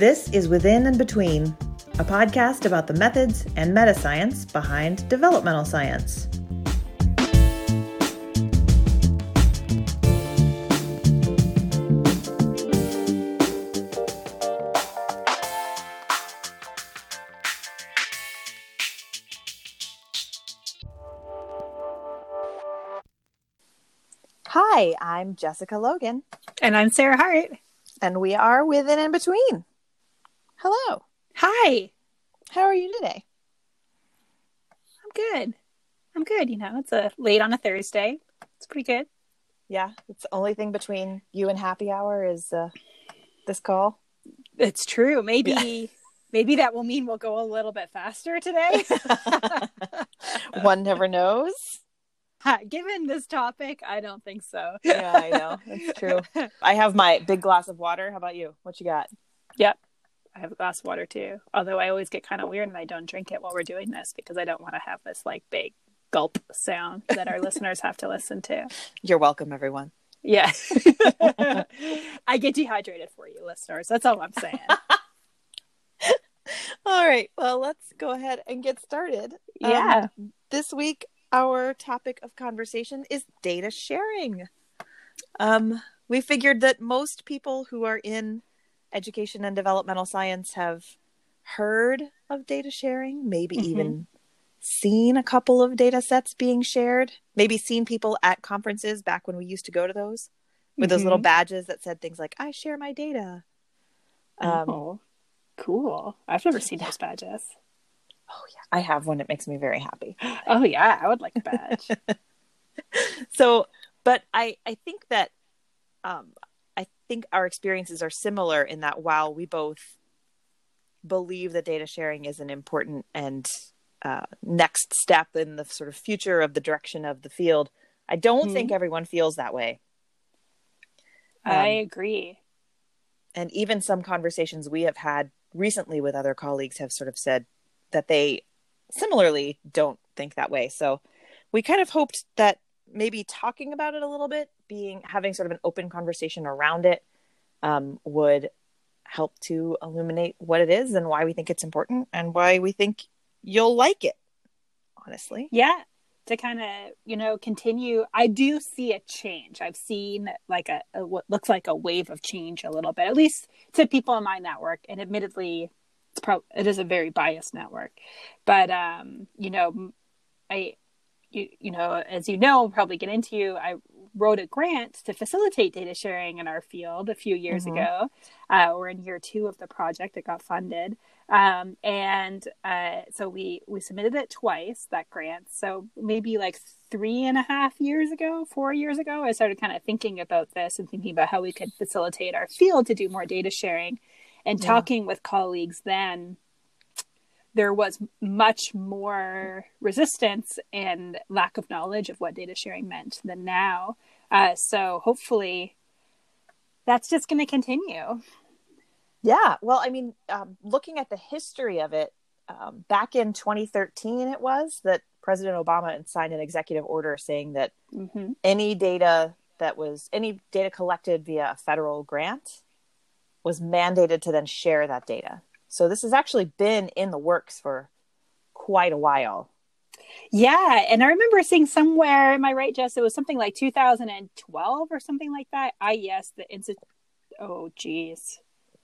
This is Within and Between, a podcast about the methods and meta science behind developmental science. Hi, I'm Jessica Logan, And I'm Sarah Hart. and we are Within and Between. Hello, Hi. how are you today? I'm good. I'm good. You know, it's a late on a Thursday. It's pretty good. Yeah, it's the only thing between you and happy hour is uh, this call. It's true. Maybe maybe that will mean we'll go a little bit faster today. One never knows. Given this topic, I don't think so. Yeah, I know. That's true. I have my big glass of water. How about you? What you got? Yep. I have a glass of water too. Although I always get kind of weird and I don't drink it while we're doing this because I don't want to have this like big gulp sound that our listeners have to listen to. You're welcome, everyone. Yeah. I get dehydrated for you, listeners. That's all I'm saying. All right. Well, let's go ahead and get started. Um, Yeah. this week, our topic of conversation is data sharing. Um, we figured that most people who are in education and developmental science have heard of data sharing, maybe Mhm. even seen a couple of data sets being shared, maybe seen people at conferences back when we used to go to those with those little Mhm. badges that said things like, I share my data. Um, oh, cool. I've never seen those badges. oh, yeah, I have one. It makes me very happy. Oh yeah, I would like a badge. so but i i think that um i think our experiences are similar in that while we both believe that data sharing is an important and uh, next step in the sort of future of the direction of the field i don't Mhm. think everyone feels that way I Um, agree. and even some conversations we have had recently with other colleagues have sort of said that they similarly don't think that way so we kind of hoped that maybe talking about it a little bit being having sort of an open conversation around it um, would help to illuminate what it is and why we think it's important and why we think you'll like it honestly Yeah, to kind of you know continue. I do see a change. I've seen like a, a what looks like a wave of change a little bit, at least to people in my network. And admittedly, it's probably it is a very biased network, but um, you know, I you you know as you know probably get into you I wrote a grant to facilitate data sharing in our field a few years Mhm. ago. Uh, we're in year two of the project. It got funded, um, and uh, so we we submitted it twice that grant. So maybe like three and a half years ago, four years ago, I started kind of thinking about this and thinking about how we could facilitate our field to do more data sharing, and Yeah. talking with colleagues then there was much more resistance and lack of knowledge of what data sharing meant than now. Uh, so hopefully that's just going to continue. Yeah, well, I mean, um, looking at the history of it, um, back in 2013, it was that President Obama signed an executive order saying that hmm any data that was any data collected via a federal grant was mandated to then share that data. So this has actually been in the works for quite a while. Yeah. And I remember seeing somewhere, am I right, Jess? It was something like 2012 or something like that. I, yes, the Institute. Oh, geez.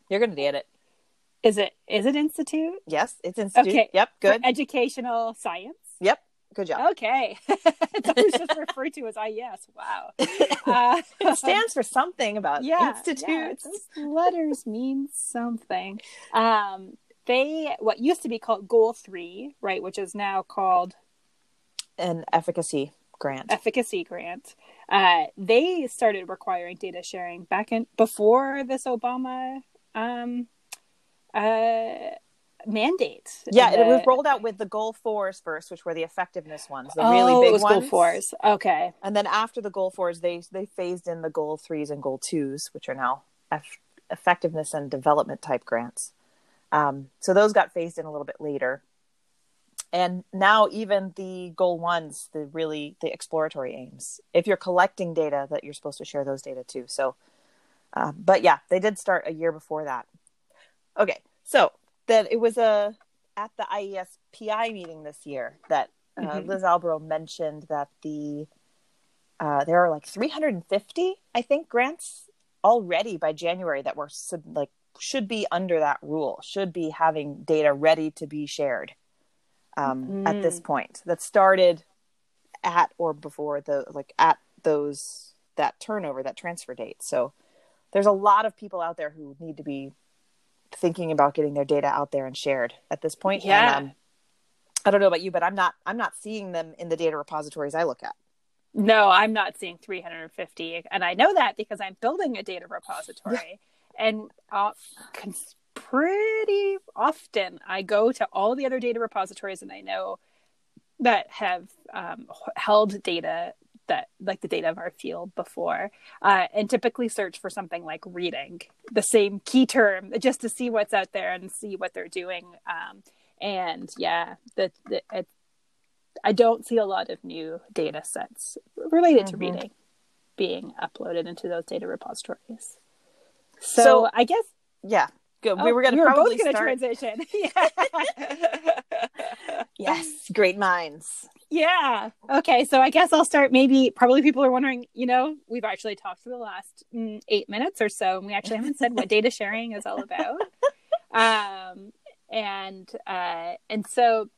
You're going to get it. Is it, is it Institute? Yes, it's institute. Okay. Yep, good. For educational science? Good job. Okay. it's always just referred to as IES. Wow. Uh, It stands for something about yeah, institutes. yeah, letters mean something. Um, they what used to be called Goal Three, right, which is now called An efficacy grant. Efficacy Grant. Uh, they started requiring data sharing back in before this Obama um, uh, mandate. Yeah, The- it was rolled out with the goal fours first, which were the effectiveness ones, the oh, really it big was ones. Goal Fours. Okay. And then after the goal fours, they they phased in the goal threes and goal twos, which are now eff- effectiveness and development type grants. Um, so those got phased in a little bit later. And now even the goal ones, the really the exploratory aims. If you're collecting data, that you're supposed to share those data too. So, uh, but yeah, they did start a year before that. Okay, so that it was a at the IES PI meeting this year that uh, Mhm. Liz Albro mentioned that the uh, there are like 350, I think, grants already by January that were sub- like should be under that rule, should be having data ready to be shared um, at this point. That started at or before the like at those that turnover, that transfer date. So there's a lot of people out there who need to be thinking about getting their data out there and shared at this point. And, Yeah. um, I don't know about you, but I'm not I'm not seeing them in the data repositories I look at. No, I'm not seeing 350, and I know that because I'm building a data repository, and uh, cons- pretty often I go to all the other data repositories, and I know that have um, held data that like the data of our field before, uh, and typically search for something like reading the same key term just to see what's out there and see what they're doing. Um, and yeah, the, the it, I don't see a lot of new data sets related to Mhm. reading being uploaded into those data repositories. So, So- I guess Yeah, good. oh, we were going to we probably both going to start. transition. yeah. Yes, great minds. Yeah. Okay. So I guess I'll start. Maybe, probably people are wondering, you know, we've actually talked for the last mm, eight minutes or so, and we actually haven't said what data sharing is all about. Um, and, uh, and so,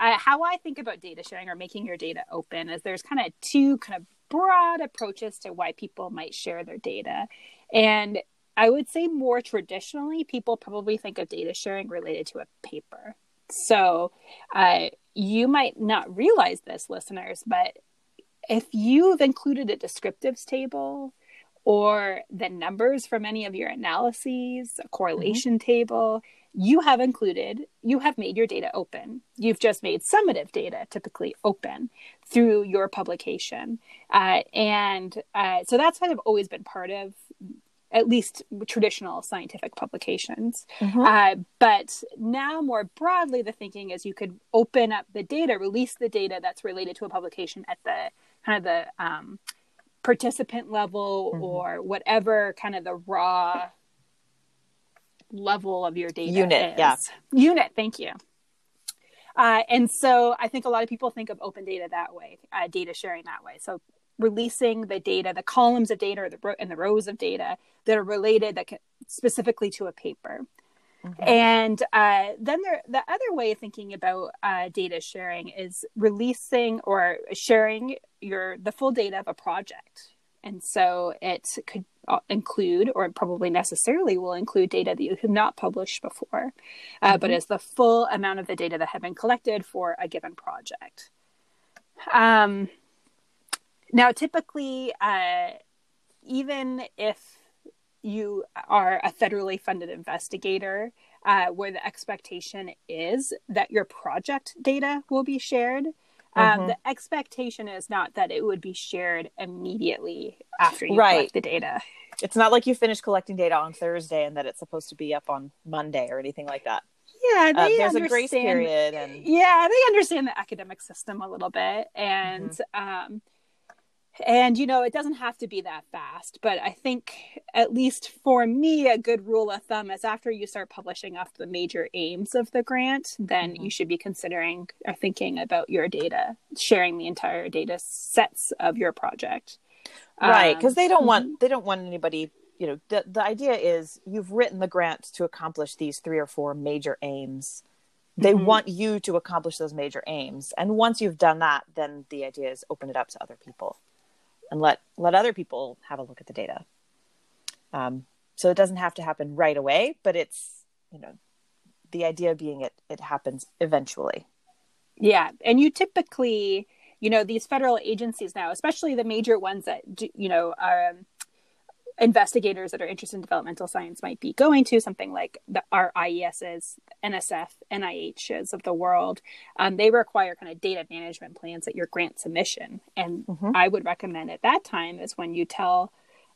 uh, how I think about data sharing or making your data open is there's kind of two kind of broad approaches to why people might share their data. And I would say more traditionally, people probably think of data sharing related to a paper. So, uh, you might not realize this, listeners, but if you've included a descriptives table or the numbers from any of your analyses, a correlation table, you have included, you have made your data open. You've just made summative data typically open through your publication. Uh, and uh, so that's kind of always been part of at least traditional scientific publications. Uh, but now, more broadly, the thinking is you could open up the data, release the data that's related to a publication at the kind of the um, participant level Mhm. or whatever kind of the raw level of your data Unit, is. yeah. Unit, thank you. Uh, and so I think a lot of people think of open data that way, uh, data sharing that way. So releasing the data, the columns of data or the and the rows of data that are related that can, specifically to a paper. Mhm. And uh, then there, the other way of thinking about uh, data sharing is releasing or sharing your the full data of a project. And so it could uh, include, or probably necessarily will include, data that you have not published before, uh, but Mhm. is the full amount of the data that have been collected for a given project. Um, now, typically, uh, even if you are a federally funded investigator, uh, where the expectation is that your project data will be shared. Um, Mhm. the expectation is not that it would be shared immediately after you Right. collect the data. It's not like you finish collecting data on Thursday and that it's supposed to be up on Monday or anything like that. Yeah, Uh, they there's a grace understand- period, and yeah they understand the academic system a little bit and Mm-hmm. um and you know it doesn't have to be that fast but i think at least for me a good rule of thumb is after you start publishing off the major aims of the grant then Mhm. you should be considering or thinking about your data sharing the entire data sets of your project right Um, because they don't want they don't want anybody. You know, the the idea is you've written the grant to accomplish these three or four major aims. They Mhm. want you to accomplish those major aims, and once you've done that, then the idea is open it up to other people, and let let other people have a look at the data. Um, so it doesn't have to happen right away, but it's you know, the idea being it it happens eventually. Yeah, and you typically, you know, these federal agencies now, especially the major ones that do, you know are um, investigators that are interested in developmental science might be going to something like the our IESs, NSF, NIHs of the world. Um, they require kind of data management plans at your grant submission, and Mhm. I would recommend at that time is when you tell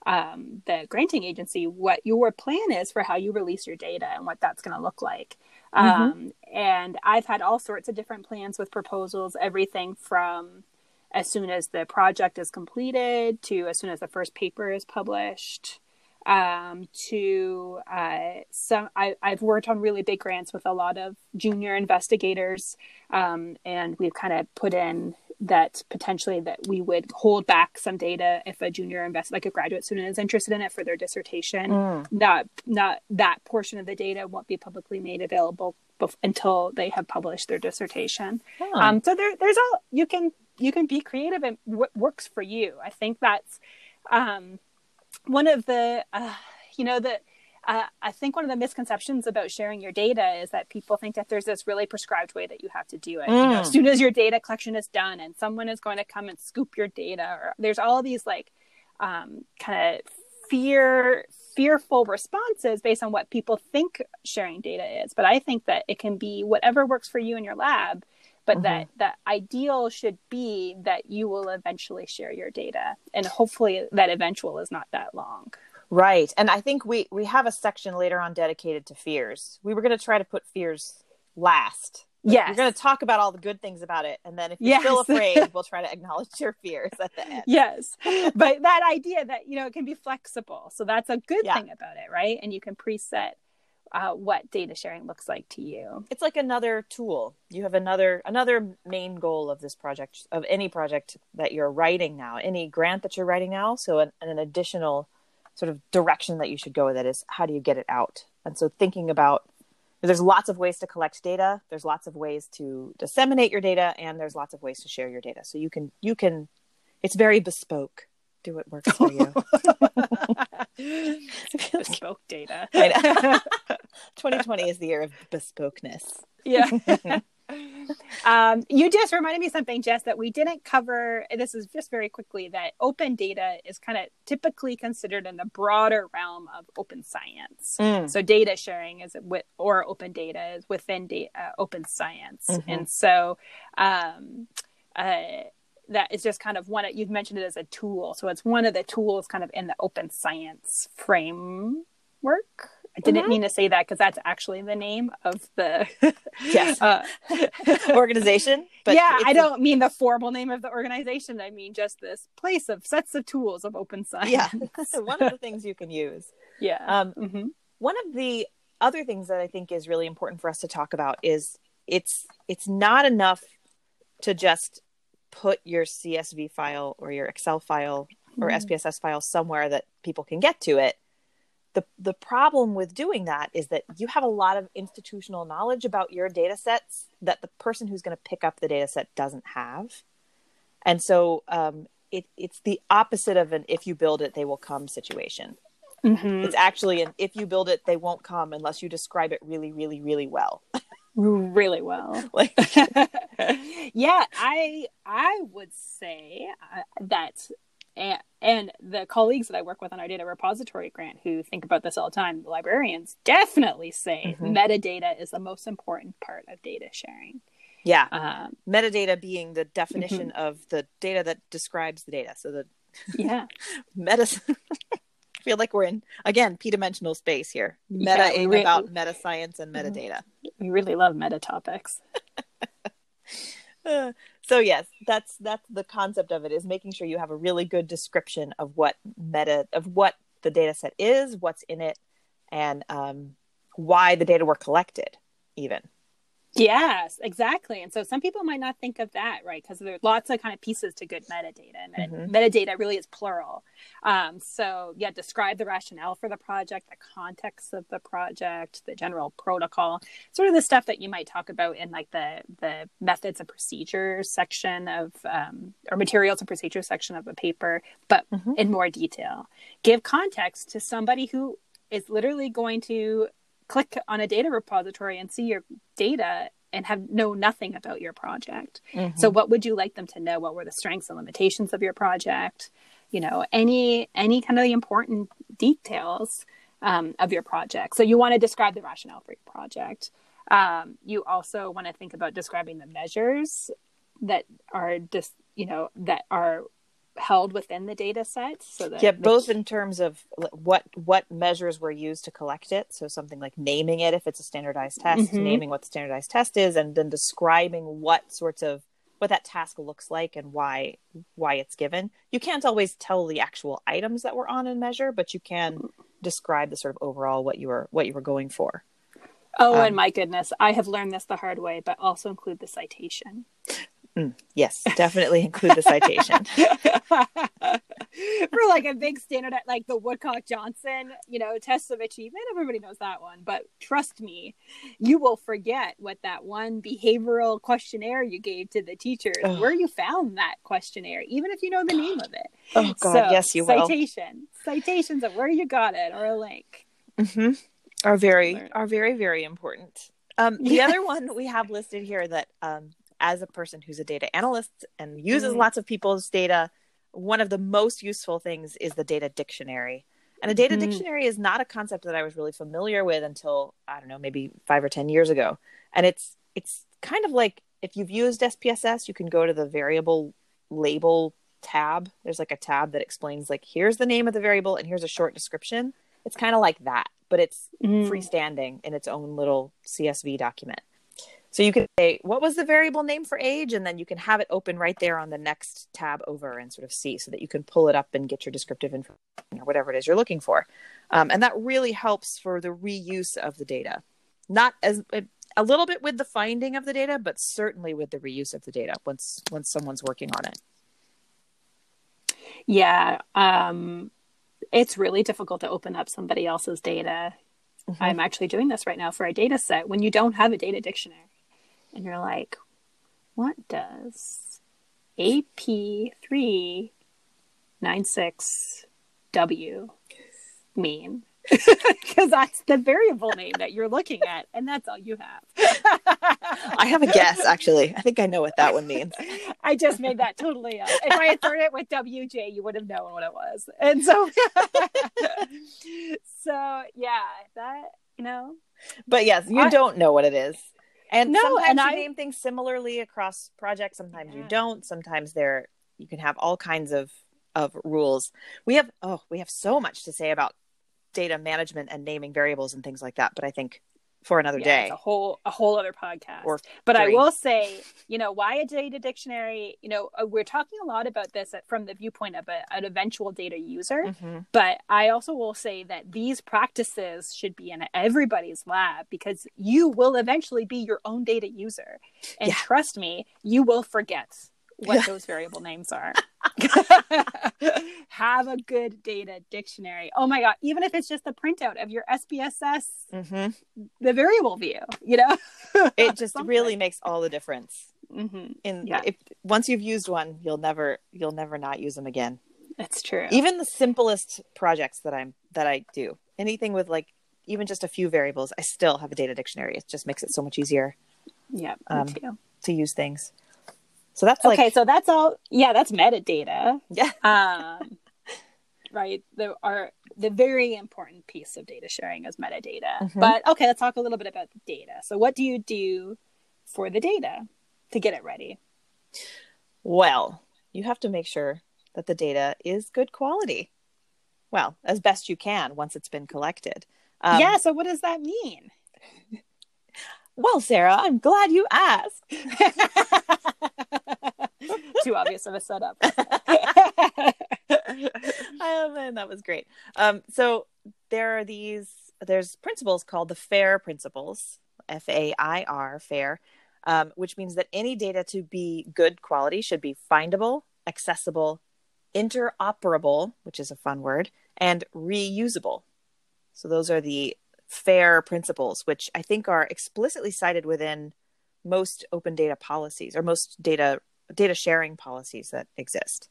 um, the granting agency what your plan is for how you release your data and what that's going to look like. Um, and I've had all sorts of different plans with proposals, everything from as soon as the project is completed to as soon as the first paper is published. um, to uh, some. I, have worked on really big grants with a lot of junior investigators, um, and we've kind of put in that potentially that we would hold back some data if a junior invest like a graduate student is interested in it for their dissertation. Mm. Not not that portion of the data won't be publicly made available bef- until they have published their dissertation. Um, so there, there's all you can you can be creative and what works for you. I think that's um, one of the uh, you know the uh, I think one of the misconceptions about sharing your data is that people think that there's this really prescribed way that you have to do it. Mm. You know, as mm. soon as your data collection is done and someone is going to come and scoop your data, or there's all these like um, kind of fear fearful responses based on what people think sharing data is. But I think that it can be whatever works for you in your lab but mm-hmm. that the ideal should be that you will eventually share your data and hopefully that eventual is not that long right and i think we we have a section later on dedicated to fears we were going to try to put fears last yeah we're going to talk about all the good things about it and then if you're yes. still afraid we'll try to acknowledge your fears at the end yes but that idea that you know it can be flexible so that's a good yeah. thing about it right and you can preset uh, what data sharing looks like to you. It's like another tool. You have another another main goal of this project of any project that you're writing now, any grant that you're writing now. So an, an additional sort of direction that you should go with it is how do you get it out? And so thinking about there's lots of ways to collect data. There's lots of ways to disseminate your data, and there's lots of ways to share your data. So you can you can. It's very bespoke. Do what works for you. bespoke data. 2020 is the year of bespokeness. Yeah. um, you just reminded me something, Jess, that we didn't cover. This is just very quickly that open data is kind of typically considered in the broader realm of open science. Mm. So data sharing is with or open data is within data, uh, open science, mm-hmm. and so um, uh, that is just kind of one. You've mentioned it as a tool, so it's one of the tools kind of in the open science framework. I didn't mm-hmm. mean to say that because that's actually the name of the yes uh, organization. But yeah, I don't mean the formal name of the organization. I mean just this place of sets of tools of open science. Yeah, one of the things you can use. Yeah. Um, mm-hmm. One of the other things that I think is really important for us to talk about is it's it's not enough to just put your CSV file or your Excel file or mm-hmm. SPSS file somewhere that people can get to it. The, the problem with doing that is that you have a lot of institutional knowledge about your data sets that the person who's going to pick up the data set doesn't have. And so um, it, it's the opposite of an if you build it, they will come situation. Mm-hmm. It's actually an if you build it, they won't come unless you describe it really, really, really well. really well. like, yeah, I I would say uh, that, and, and the colleagues that I work with on our data repository grant who think about this all the time, the librarians definitely say mm-hmm. metadata is the most important part of data sharing. Yeah, um, metadata being the definition mm-hmm. of the data that describes the data. So the yeah meta feel like we're in again p-dimensional space here. Meta yeah, re- about meta science and mm-hmm. metadata we really love meta topics. Uh, so yes that's that's the concept of it is making sure you have a really good description of what meta of what the data set is what's in it and um, why the data were collected even Yes, exactly. And so some people might not think of that, right? Because there's lots of kind of pieces to good metadata, and mm-hmm. metadata really is plural. Um, so, yeah, describe the rationale for the project, the context of the project, the general protocol, sort of the stuff that you might talk about in like the the methods and procedures section of um, or materials and procedures section of a paper, but mm-hmm. in more detail. Give context to somebody who is literally going to click on a data repository and see your data and have know nothing about your project. Mm-hmm. So what would you like them to know? What were the strengths and limitations of your project? You know, any any kind of the important details um, of your project. So you want to describe the rationale for your project. Um, you also want to think about describing the measures that are just you know that are held within the data sets so that yeah both in terms of what what measures were used to collect it so something like naming it if it's a standardized test mm-hmm. naming what the standardized test is and then describing what sorts of what that task looks like and why why it's given you can't always tell the actual items that were on a measure but you can describe the sort of overall what you were what you were going for. Oh, um, and my goodness, I have learned this the hard way, but also include the citation. Mm, yes, definitely include the citation. For like a big standard, at like the Woodcock Johnson, you know, test of achievement, everybody knows that one. But trust me, you will forget what that one behavioral questionnaire you gave to the teachers, oh. where you found that questionnaire, even if you know the name of it. Oh God, so, yes, you will. Citation, citations of where you got it, or a link. Mm-hmm. Are very are very very important. Um, the other one we have listed here that um, as a person who's a data analyst and uses mm-hmm. lots of people's data, one of the most useful things is the data dictionary. And a data mm-hmm. dictionary is not a concept that I was really familiar with until I don't know, maybe 5 or 10 years ago. And it's it's kind of like if you've used SPSS, you can go to the variable label tab. There's like a tab that explains like here's the name of the variable and here's a short description. It's kind of like that, but it's mm. freestanding in its own little CSV document. So you can say, what was the variable name for age? And then you can have it open right there on the next tab over and sort of see so that you can pull it up and get your descriptive information or whatever it is you're looking for. Um, and that really helps for the reuse of the data. Not as a little bit with the finding of the data, but certainly with the reuse of the data once once someone's working on it. Yeah, um, it's really difficult to open up somebody else's data. Mm-hmm. I'm actually doing this right now for a data set when you don't have a data dictionary and you're like, what does AP396W mean? Because that's the variable name that you're looking at, and that's all you have. I have a guess, actually. I think I know what that one means. I just made that totally up. If I had thrown it with WJ, you would have known what it was. And so, so yeah, that, you know. But yes, you I, don't know what it is. And no, sometimes and you I, name things similarly across projects. Sometimes yeah. you don't. Sometimes there you can have all kinds of of rules. We have oh, we have so much to say about data management and naming variables and things like that. But I think for another yeah, day. a whole a whole other podcast. Or but I will say, you know, why a data dictionary? You know, uh, we're talking a lot about this from the viewpoint of a, an eventual data user. Mm-hmm. But I also will say that these practices should be in everybody's lab because you will eventually be your own data user, and yeah. trust me, you will forget what those variable names are. Have a good data dictionary. Oh my god, even if it's just a printout of your SPSS, mm-hmm. the variable view, you know, it just really makes all the difference. Mm-hmm. In yeah. if once you've used one, you'll never you'll never not use them again. That's true. Even the simplest projects that I'm that I do, anything with like even just a few variables, I still have a data dictionary. It just makes it so much easier. Yeah, um, to use things. So that's okay. So that's all. Yeah, that's metadata. Yeah. um, right. There are the very important piece of data sharing is metadata. Mm-hmm. But okay, let's talk a little bit about the data. So what do you do for the data to get it ready? Well, you have to make sure that the data is good quality. Well, as best you can once it's been collected. Um, yeah. So what does that mean? well, Sarah, I'm glad you asked. Too obvious of a setup. oh man, that was great. Um, so there are these. There's principles called the FAIR principles, F A I R, FAIR, um, which means that any data to be good quality should be findable, accessible, interoperable, which is a fun word, and reusable. So those are the FAIR principles, which I think are explicitly cited within most open data policies or most data data sharing policies that exist.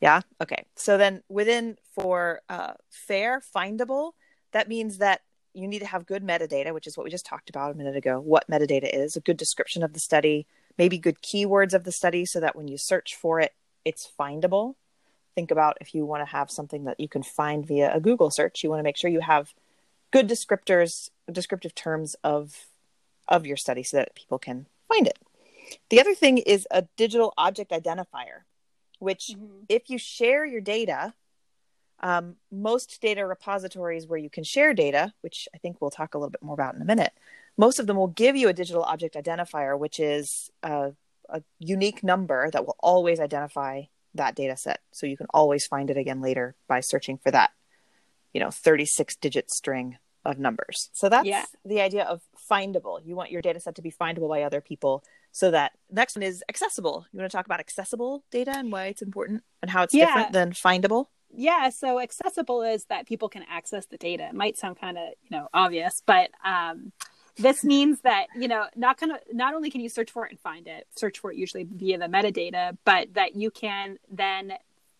Yeah. Okay. So then within for uh, fair findable, that means that you need to have good metadata, which is what we just talked about a minute ago. What metadata is, a good description of the study, maybe good keywords of the study, so that when you search for it, it's findable. Think about if you want to have something that you can find via a Google search, you want to make sure you have good descriptors, descriptive terms of of your study so that people can find it. The other thing is a digital object identifier, which mm-hmm. if you share your data, um, most data repositories where you can share data, which I think we'll talk a little bit more about in a minute, most of them will give you a digital object identifier, which is a, a unique number that will always identify that data set. So you can always find it again later by searching for that you know 36 digit string of numbers so that's Yeah. the idea of findable you want your data set to be findable by other people so that next one is accessible you want to talk about accessible data and why it's important and how it's Yeah. different than findable Yeah, so accessible is that people can access the data. It might sound kind of, you know, obvious, but um, this means that, you know, not kind of not only can you search for it and find it, search for it usually via the metadata, but that you can then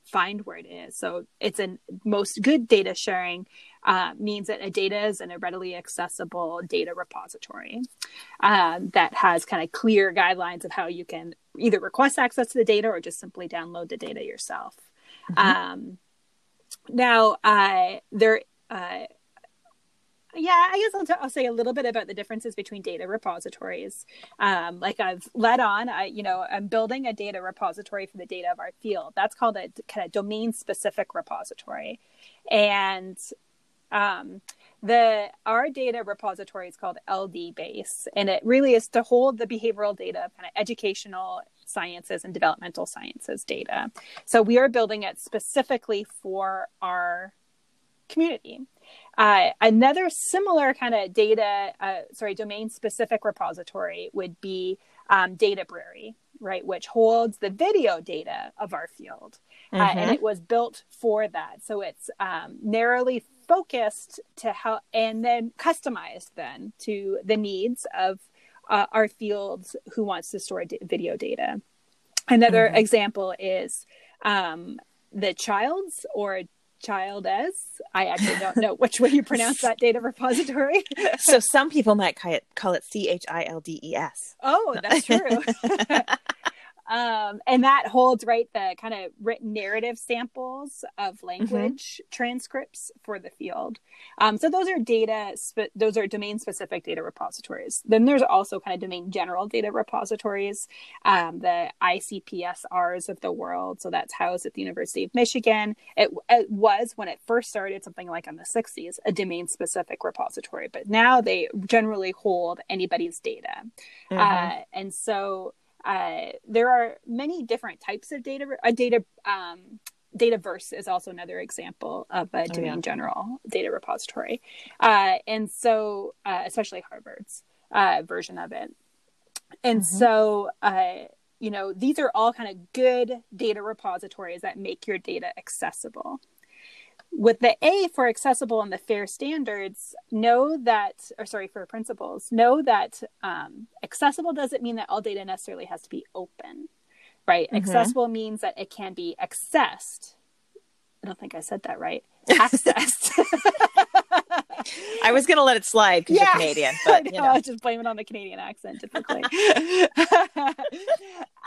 find where it is. So it's a most good data sharing uh, means that a data is in a readily accessible data repository um, that has kind of clear guidelines of how you can either request access to the data or just simply download the data yourself. Um, now, uh, there, uh, yeah, I guess I'll, t- I'll say a little bit about the differences between data repositories. Um, like I've led on, I, you know, I'm building a data repository for the data of our field. That's called a kind of domain specific repository. And um, the our data repository is called LD Base, and it really is to hold the behavioral data kind of educational sciences and developmental sciences data. So we are building it specifically for our community. Uh, another similar kind of data, uh, sorry, domain specific repository would be um, Databrary, right, which holds the video data of our field. Uh, and it was built for that. So it's um, narrowly focused to how, and then customized then to the needs of uh, our fields who wants to store d- video data. Another example is um, the child's or child as I actually don't know which way you pronounce that data repository. so some people might call it, call it c-h-i-l-d-e-s oh, that's true. um, and that holds right the kind of written narrative samples of language transcripts for the field. Um, so those are data, spe- those are domain specific data repositories. Then there's also kind of domain general data repositories, um, the ICPSRs of the world. So that's housed at the University of Michigan. It, it was when it first started, something like in the 60s, a domain specific repository, but now they generally hold anybody's data. Uh, and so uh, there are many different types of data. A data um, Dataverse is also another example of a domain yeah. general data repository, uh, and so uh, especially Harvard's uh, version of it. And so, uh, you know, these are all kind of good data repositories that make your data accessible with the A for accessible and the fair standards, know that, or sorry, for principles, know that um, accessible doesn't mean that all data necessarily has to be open, right? Accessible means that it can be accessed. I don't think I said that right. Accessed. I was going to let it slide because Yeah. you're Canadian, I but know, you I know. was just blaming on the Canadian accent typically.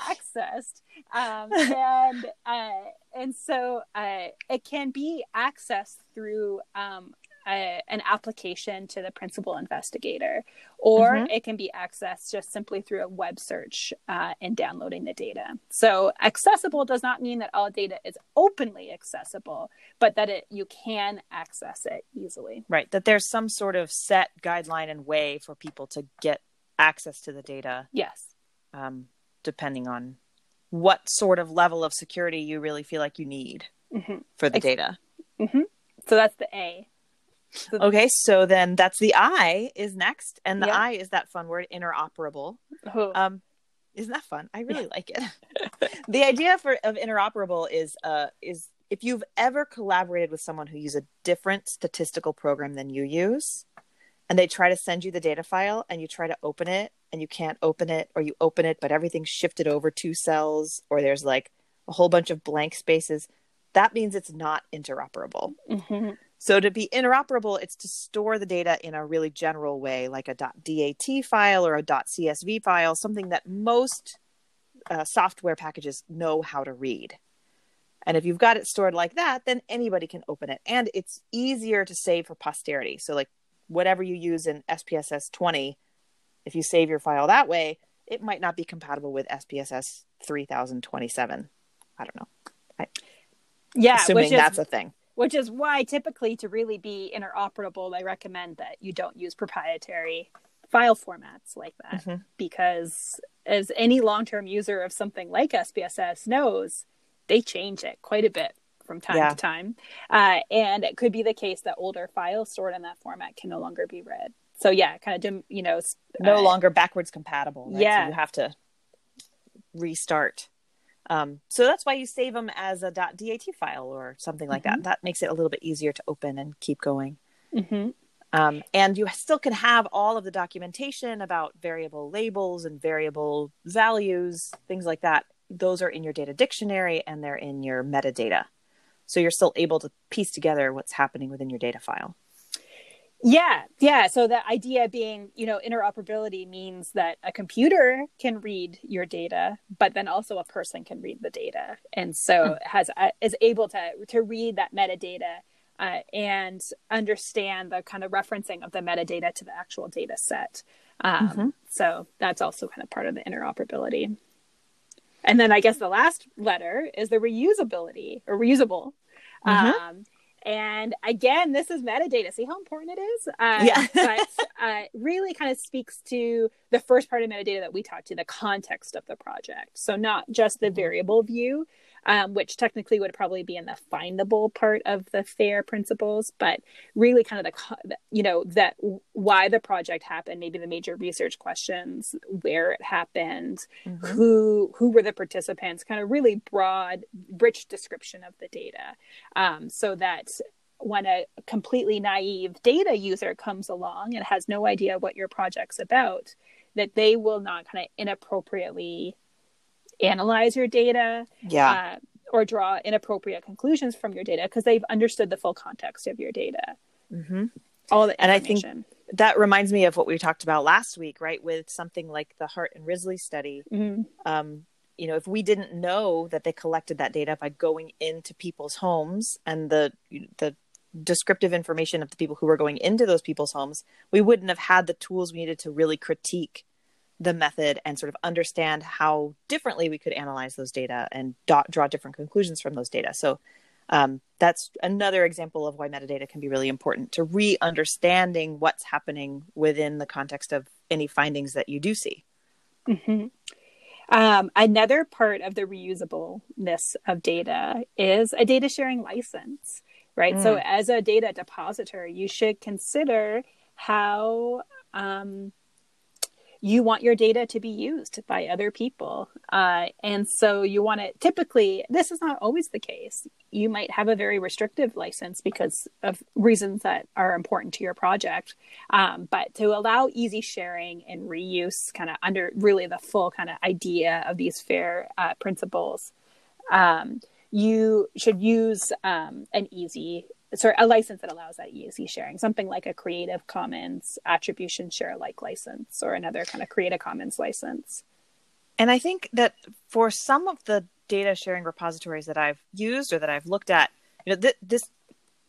accessed. Um, and uh, and so uh, it can be accessed through um, a, an application to the principal investigator, or Mhm. it can be accessed just simply through a web search uh, and downloading the data. So accessible does not mean that all data is openly accessible, but that it you can access it easily. Right. That there's some sort of set guideline and way for people to get access to the data, Yes. um, depending on what sort of level of security you really feel like you need hmm for the Ex- data. So that's the A. Okay, so then that's the I is next, and the Yeah. I is that fun word interoperable. Oh. Um, isn't that fun? I really like it. the idea for of interoperable is uh is if you've ever collaborated with someone who uses a different statistical program than you use, and they try to send you the data file, and you try to open it, and you can't open it, or you open it but everything's shifted over two cells, or there's like a whole bunch of blank spaces, that means it's not interoperable. Mhm. So to be interoperable, it's to store the data in a really general way, like a .dat file or a .csv file, something that most uh, software packages know how to read. And if you've got it stored like that, then anybody can open it, and it's easier to save for posterity. So like whatever you use in SPSS 20, if you save your file that way, it might not be compatible with SPSS 3027. I don't know, Yeah, assuming which is that's a thing. which is why typically to really be interoperable, I recommend that you don't use proprietary file formats like that Mhm. because as any long-term user of something like SPSS knows, they change it quite a bit from time Yeah. to time. Uh, and it could be the case that older files stored in that format can no longer be read. So yeah, kind of you know no uh, longer backwards compatible. Right? Yeah. So you have to restart. Um, so that's why you save them as a .dat file or something like Mm-hmm. that. That makes it a little bit easier to open and keep going. mhm. Um, and you still can have all of the documentation about variable labels and variable values, things like that. Those are in your data dictionary and they're in your metadata. So you're still able to piece together what's happening within your data file. Yeah, yeah. So the idea being, you know, interoperability means that a computer can read your data, but then also a person can read the data, and so has uh, is able to to read that metadata uh, and understand the kind of referencing of the metadata to the actual data set. Um, Mhm. So that's also kind of part of the interoperability. And then I guess the last letter is the reusability or reusable. Mhm. Um, and again, this is metadata. See how important it is? Uh, Yeah. but uh, really kind of speaks to the first part of metadata that we talked to, the context of the project. So not just the variable view, um, which technically would probably be in the findable part of the FAIR principles, but really kind of the, you know, that why the project happened, maybe the major research questions, where it happened, Mhm. who who were the participants kind of really broad rich description of the data um, so that when a completely naive data user comes along and has no idea what your project's about that they will not kind of inappropriately analyze your data Yeah. uh, or draw inappropriate conclusions from your data because they've understood the full context of your data hmm all the And I think- That reminds me of what we talked about last week, right? With something like the Hart and Risley study. Mhm. um, you know, if we didn't know that they collected that data by going into people's homes and the the descriptive information of the people who were going into those people's homes, we wouldn't have had the tools we needed to really critique the method and sort of understand how differently we could analyze those data and do- draw different conclusions from those data. So um, that's another example of why metadata can be really important to re-understanding what's happening within the context of any findings that you do see. hmm Um, another part of the reusableness of data is a data sharing license, right? So, as a data depositor, you should consider how um, you want your data to be used by other people. Uh, and so, you want to typically, this is not always the case. You might have a very restrictive license because of reasons that are important to your project. Um, but to allow easy sharing and reuse, kind of under really the full kind of idea of these fair uh, principles, um, you should use um, an easy, sorry, a license that allows that easy sharing, something like a Creative Commons attribution share like license or another kind of Creative Commons license. And I think that for some of the data sharing repositories that I've used or that I've looked at, you know, th- this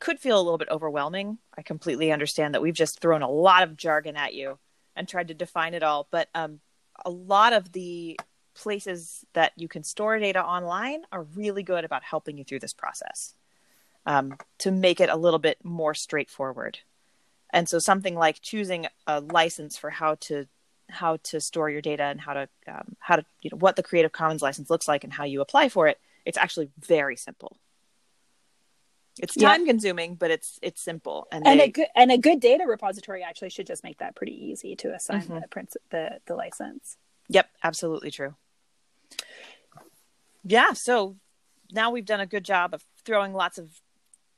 could feel a little bit overwhelming. I completely understand that we've just thrown a lot of jargon at you and tried to define it all, but um, a lot of the places that you can store data online are really good about helping you through this process um, to make it a little bit more straightforward. And so something like choosing a license for how to how to store your data and how to um, how to you know what the Creative Commons license looks like and how you apply for it. It's actually very simple. It's Yeah. time consuming, but it's it's simple and, And they, a good and a good data repository actually should just make that pretty easy to assign Mhm. the, princ- the the license. Yep, absolutely true. Yeah, so now we've done a good job of throwing lots of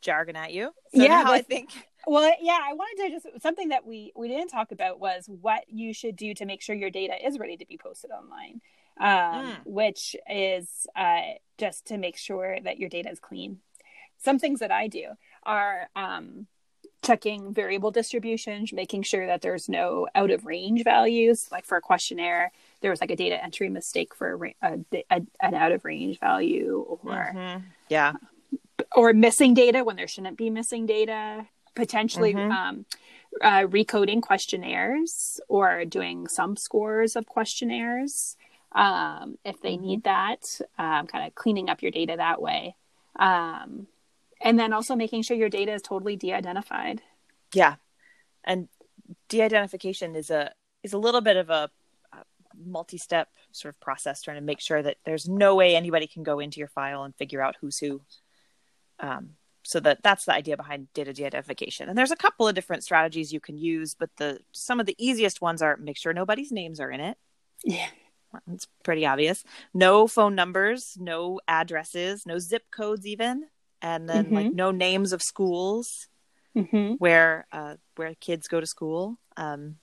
jargon at you. So Yeah, now I think Well, yeah, I wanted to just something that we we didn't talk about was what you should do to make sure your data is ready to be posted online, um, Mm. which is uh, just to make sure that your data is clean. Some things that I do are um, checking variable distributions, making sure that there's no out of range values. Like for a questionnaire, there was like a data entry mistake for a, a, a, an out of range value, or Mhm. yeah, or missing data when there shouldn't be missing data potentially Mhm. um, uh, recoding questionnaires or doing some scores of questionnaires um, if they need that um, kind of cleaning up your data that way. Um, and then also making sure your data is totally de-identified. Yeah, and de-identification is a is a little bit of a, a multi-step sort of process trying to make sure that there's no way anybody can go into your file and figure out who's who Um, so that that's the idea behind data de-identification. And there's a couple of different strategies you can use, but the some of the easiest ones are make sure nobody's names are in it. Yeah. It's pretty obvious. No phone numbers, no addresses, no zip codes even, and then mm-hmm. like no names of schools mm-hmm. where uh, where kids go to school. Um,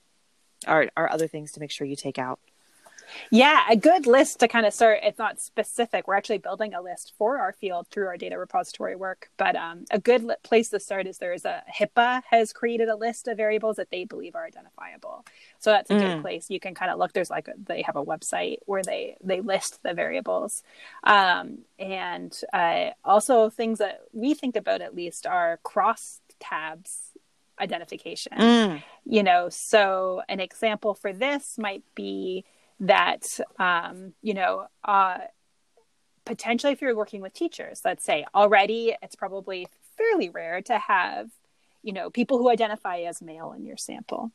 are are other things to make sure you take out. Yeah, a good list to kind of start. It's not specific. We're actually building a list for our field through our data repository work. But um, a good li- place to start is there's a HIPAA has created a list of variables that they believe are identifiable. So that's a mm. good place. You can kind of look. There's like a, they have a website where they they list the variables, um, and uh, also things that we think about at least are cross tabs identification. Mm. You know, so an example for this might be that um, you know uh, potentially if you're working with teachers let's say already it's probably fairly rare to have you know people who identify as male in your sample.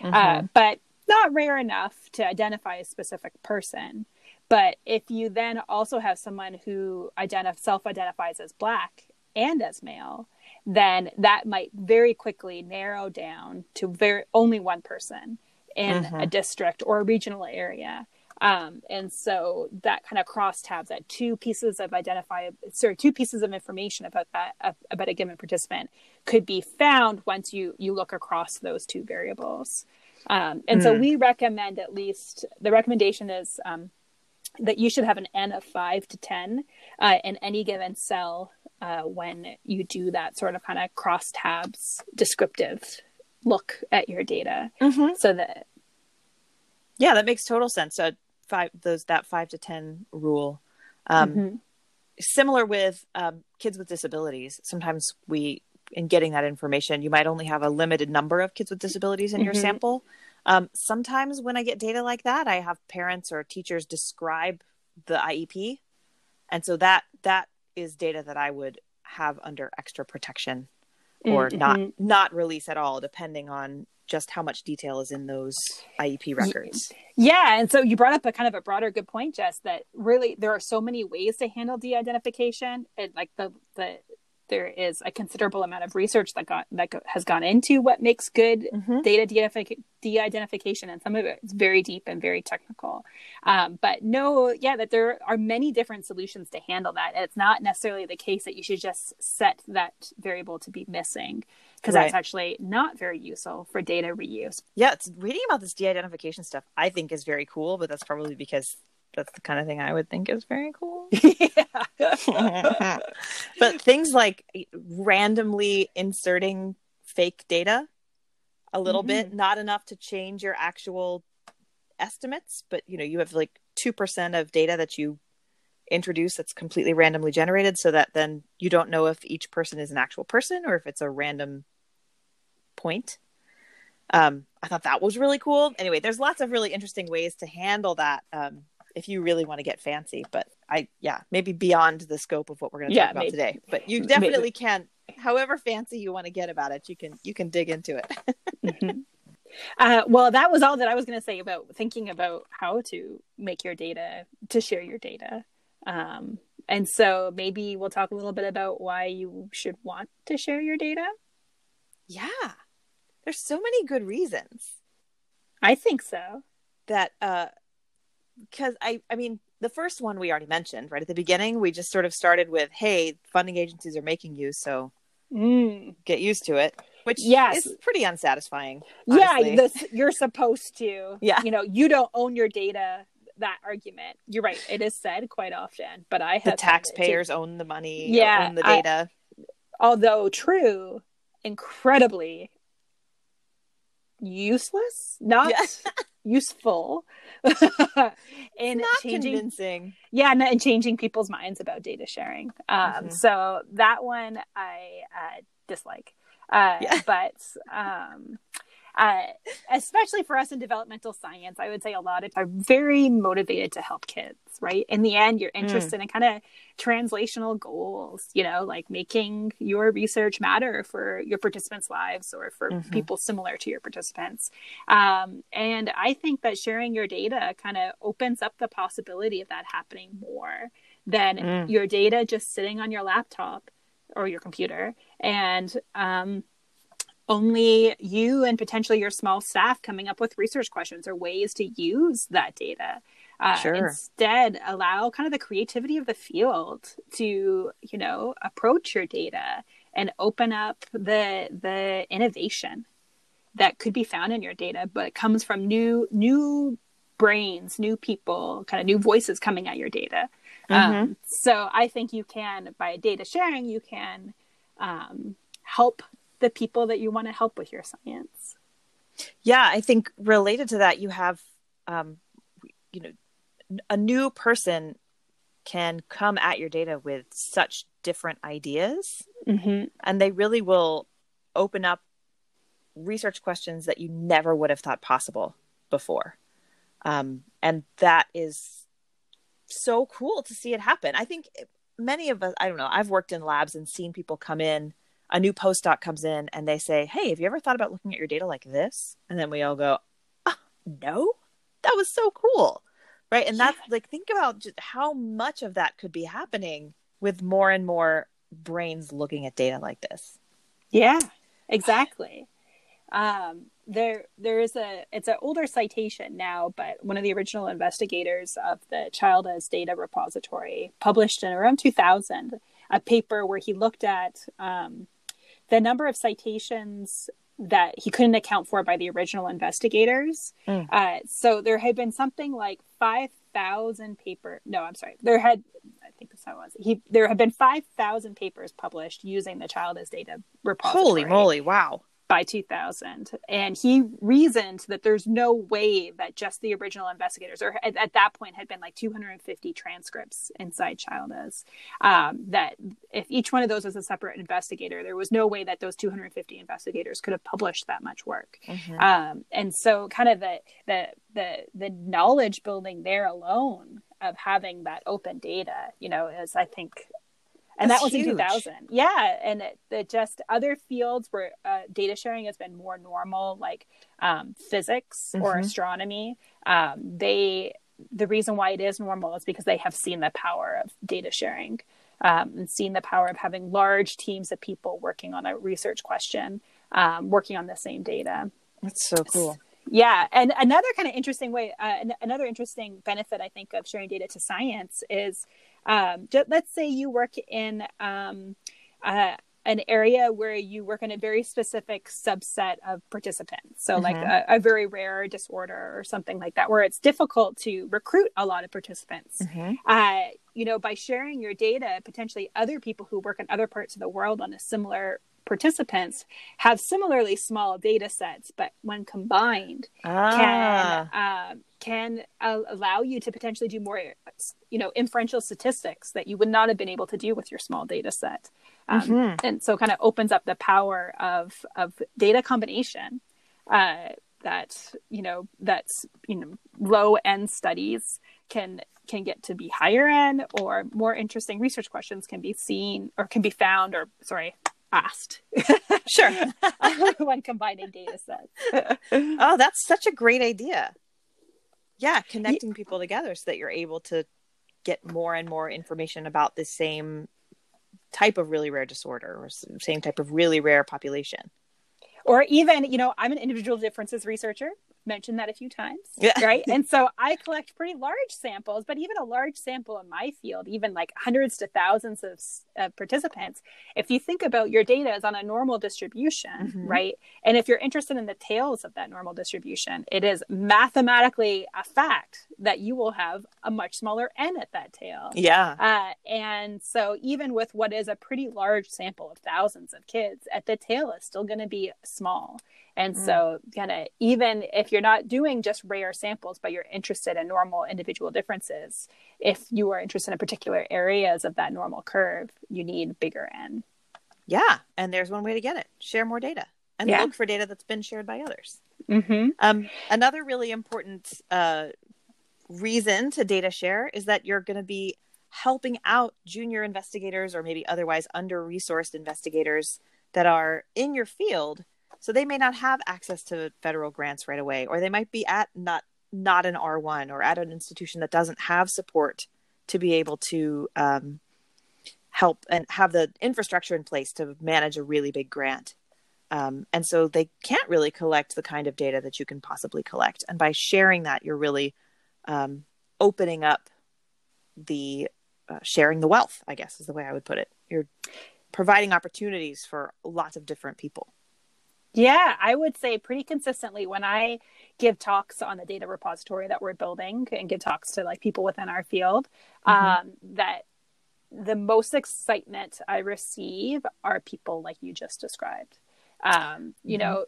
Mm-hmm. uh, but not rare enough to identify a specific person. But if you then also have someone who identif- self-identifies as black and as male then that might very quickly narrow down to very only one person in mm-hmm. a district or a regional area. Um, and so that kind of cross tabs that two pieces of identify, sorry, two pieces of information about that uh, about a given participant could be found once you you look across those two variables. Um, and mm. so we recommend at least the recommendation is um, that you should have an n of five to ten uh, in any given cell uh, when you do that sort of kind of cross tabs descriptive look at your data mm-hmm. so that yeah that makes total sense so five those that five to ten rule um, mm-hmm. similar with um, kids with disabilities sometimes we in getting that information you might only have a limited number of kids with disabilities in mm-hmm. your sample um, sometimes when i get data like that i have parents or teachers describe the iep and so that that is data that i would have under extra protection or mm-hmm. not not release at all depending on just how much detail is in those IEP records. Yeah, and so you brought up a kind of a broader good point, Jess, that really there are so many ways to handle de-identification. And like the the there is a considerable amount of research that got that has gone into what makes good mm-hmm. data de-identification, and some of it is very deep and very technical. Um, but no, yeah, that there are many different solutions to handle that. And it's not necessarily the case that you should just set that variable to be missing because right. that's actually not very useful for data reuse. Yeah, it's reading about this de-identification stuff. I think is very cool, but that's probably because that's the kind of thing I would think is very cool. Yeah. but things like randomly inserting fake data a little mm-hmm. bit, not enough to change your actual estimates, but you know, you have like 2% of data that you introduce that's completely randomly generated so that then you don't know if each person is an actual person or if it's a random point. Um, I thought that was really cool. Anyway, there's lots of really interesting ways to handle that. Um, if you really want to get fancy. But I, yeah, maybe beyond the scope of what we're going to yeah, talk about maybe. today. But you definitely maybe. can, however fancy you want to get about it, you can you can dig into it. mm-hmm. uh, well, that was all that I was going to say about thinking about how to make your data to share your data. Um, and so maybe we'll talk a little bit about why you should want to share your data. Yeah, there's so many good reasons. I think so. That uh, because I, I mean, the first one we already mentioned right at the beginning. We just sort of started with, "Hey, funding agencies are making you, so mm. get used to it." Which yes. is pretty unsatisfying. Honestly. Yeah, this, you're supposed to. Yeah, you know, you don't own your data. That argument, you're right. It is said quite often, but I have the taxpayers own the money. Yeah, own the data. I, although true, incredibly useless. Not. useful in changing convincing. yeah and changing people's minds about data sharing um, mm-hmm. so that one i uh, dislike uh, yeah. but um, uh, especially for us in developmental science, I would say a lot of are very motivated to help kids, right? In the end, you're hmm. interested mm. in kind of translational goals, you know, like making your research matter for your participants' lives or for mm-hmm. people similar to your participants. Um, and I think that sharing your data kind of opens up the possibility of that happening more than mm. your data just sitting on your laptop or your computer, and um, only you and potentially your small staff coming up with research questions or ways to use that data. Uh, sure. Instead, allow kind of the creativity of the field to, you know, approach your data and open up the the innovation that could be found in your data, but it comes from new new brains, new people, kind of new voices coming at your data. Mm-hmm. Um, so I think you can, by data sharing, you can um, help the people that you want to help with your science. Yeah, I think related to that, you have, um, you know, a new person can come at your data with such different ideas, mm-hmm. and they really will open up research questions that you never would have thought possible before. Um, and that is so cool to see it happen. I think many of us, I don't know, I've worked in labs and seen people come in, a new postdoc comes in and they say, Hey, have you ever thought about looking at your data like this? And then we all go, oh, No, that was so cool. Right. And yeah. that's like, think about just how much of that could be happening with more and more brains looking at data like this. Yeah, exactly. Um, there there is a it's an older citation now but one of the original investigators of the CHILDES data repository published in around 2000 a paper where he looked at um, the number of citations that he couldn't account for by the original investigators mm. uh, so there had been something like 5000 paper no i'm sorry there had I think that's how it was. He there have been five thousand papers published using the CHILDES data repository. Holy moly! Wow by 2000 and he reasoned that there's no way that just the original investigators or at, at that point had been like 250 transcripts inside CHILDES um, that if each one of those was a separate investigator there was no way that those 250 investigators could have published that much work mm-hmm. um, and so kind of the, the the the knowledge building there alone of having that open data you know is i think and That's that was huge. in 2000 yeah and it, it, just other fields where uh, data sharing has been more normal like um, physics mm-hmm. or astronomy um, they the reason why it is normal is because they have seen the power of data sharing um, and seen the power of having large teams of people working on a research question um, working on the same data that's so cool yeah and another kind of interesting way uh, another interesting benefit i think of sharing data to science is um, just, let's say you work in um, uh, an area where you work in a very specific subset of participants. So, mm-hmm. like a, a, very rare disorder or something like that, where it's difficult to recruit a lot of participants. Mm-hmm. Uh, you know, by sharing your data, potentially other people who work in other parts of the world on a similar participants have similarly small data sets, but when combined, ah. can uh, can uh, allow you to potentially do more, you know, inferential statistics that you would not have been able to do with your small data set. Um, mm-hmm. And so, kind of opens up the power of of data combination. Uh, that you know that's you know low end studies can can get to be higher end or more interesting research questions can be seen or can be found or sorry asked. sure. when combining data sets. oh, that's such a great idea. Yeah, connecting yeah. people together so that you're able to get more and more information about the same type of really rare disorder or same type of really rare population. Or even, you know, I'm an individual differences researcher mentioned that a few times, yeah. right? and so I collect pretty large samples, but even a large sample in my field, even like hundreds to thousands of participants, if you think about your data is on a normal distribution, mm-hmm. right? And if you're interested in the tails of that normal distribution, it is mathematically a fact that you will have a much smaller n at that tail. Yeah. Uh, and so even with what is a pretty large sample of thousands of kids, at the tail is still going to be small. And mm. so, kind of, even if you're not doing just rare samples, but you're interested in normal individual differences, if you are interested in particular areas of that normal curve, you need bigger N. Yeah. And there's one way to get it share more data and yeah. look for data that's been shared by others. Mm-hmm. Um, another really important uh, reason to data share is that you're going to be helping out junior investigators or maybe otherwise under resourced investigators that are in your field so they may not have access to federal grants right away, or they might be at not not an R1 or at an institution that doesn't have support to be able to um, help and have the infrastructure in place to manage a really big grant. Um, and so they can't really collect the kind of data that you can possibly collect. And by sharing that, you're really um, opening up the uh, sharing the wealth, I guess is the way I would put it. You're providing opportunities for lots of different people. Yeah, I would say pretty consistently when I give talks on the data repository that we're building and give talks to like people within our field, mm-hmm. um, that the most excitement I receive are people like you just described. Um, you mm-hmm. know,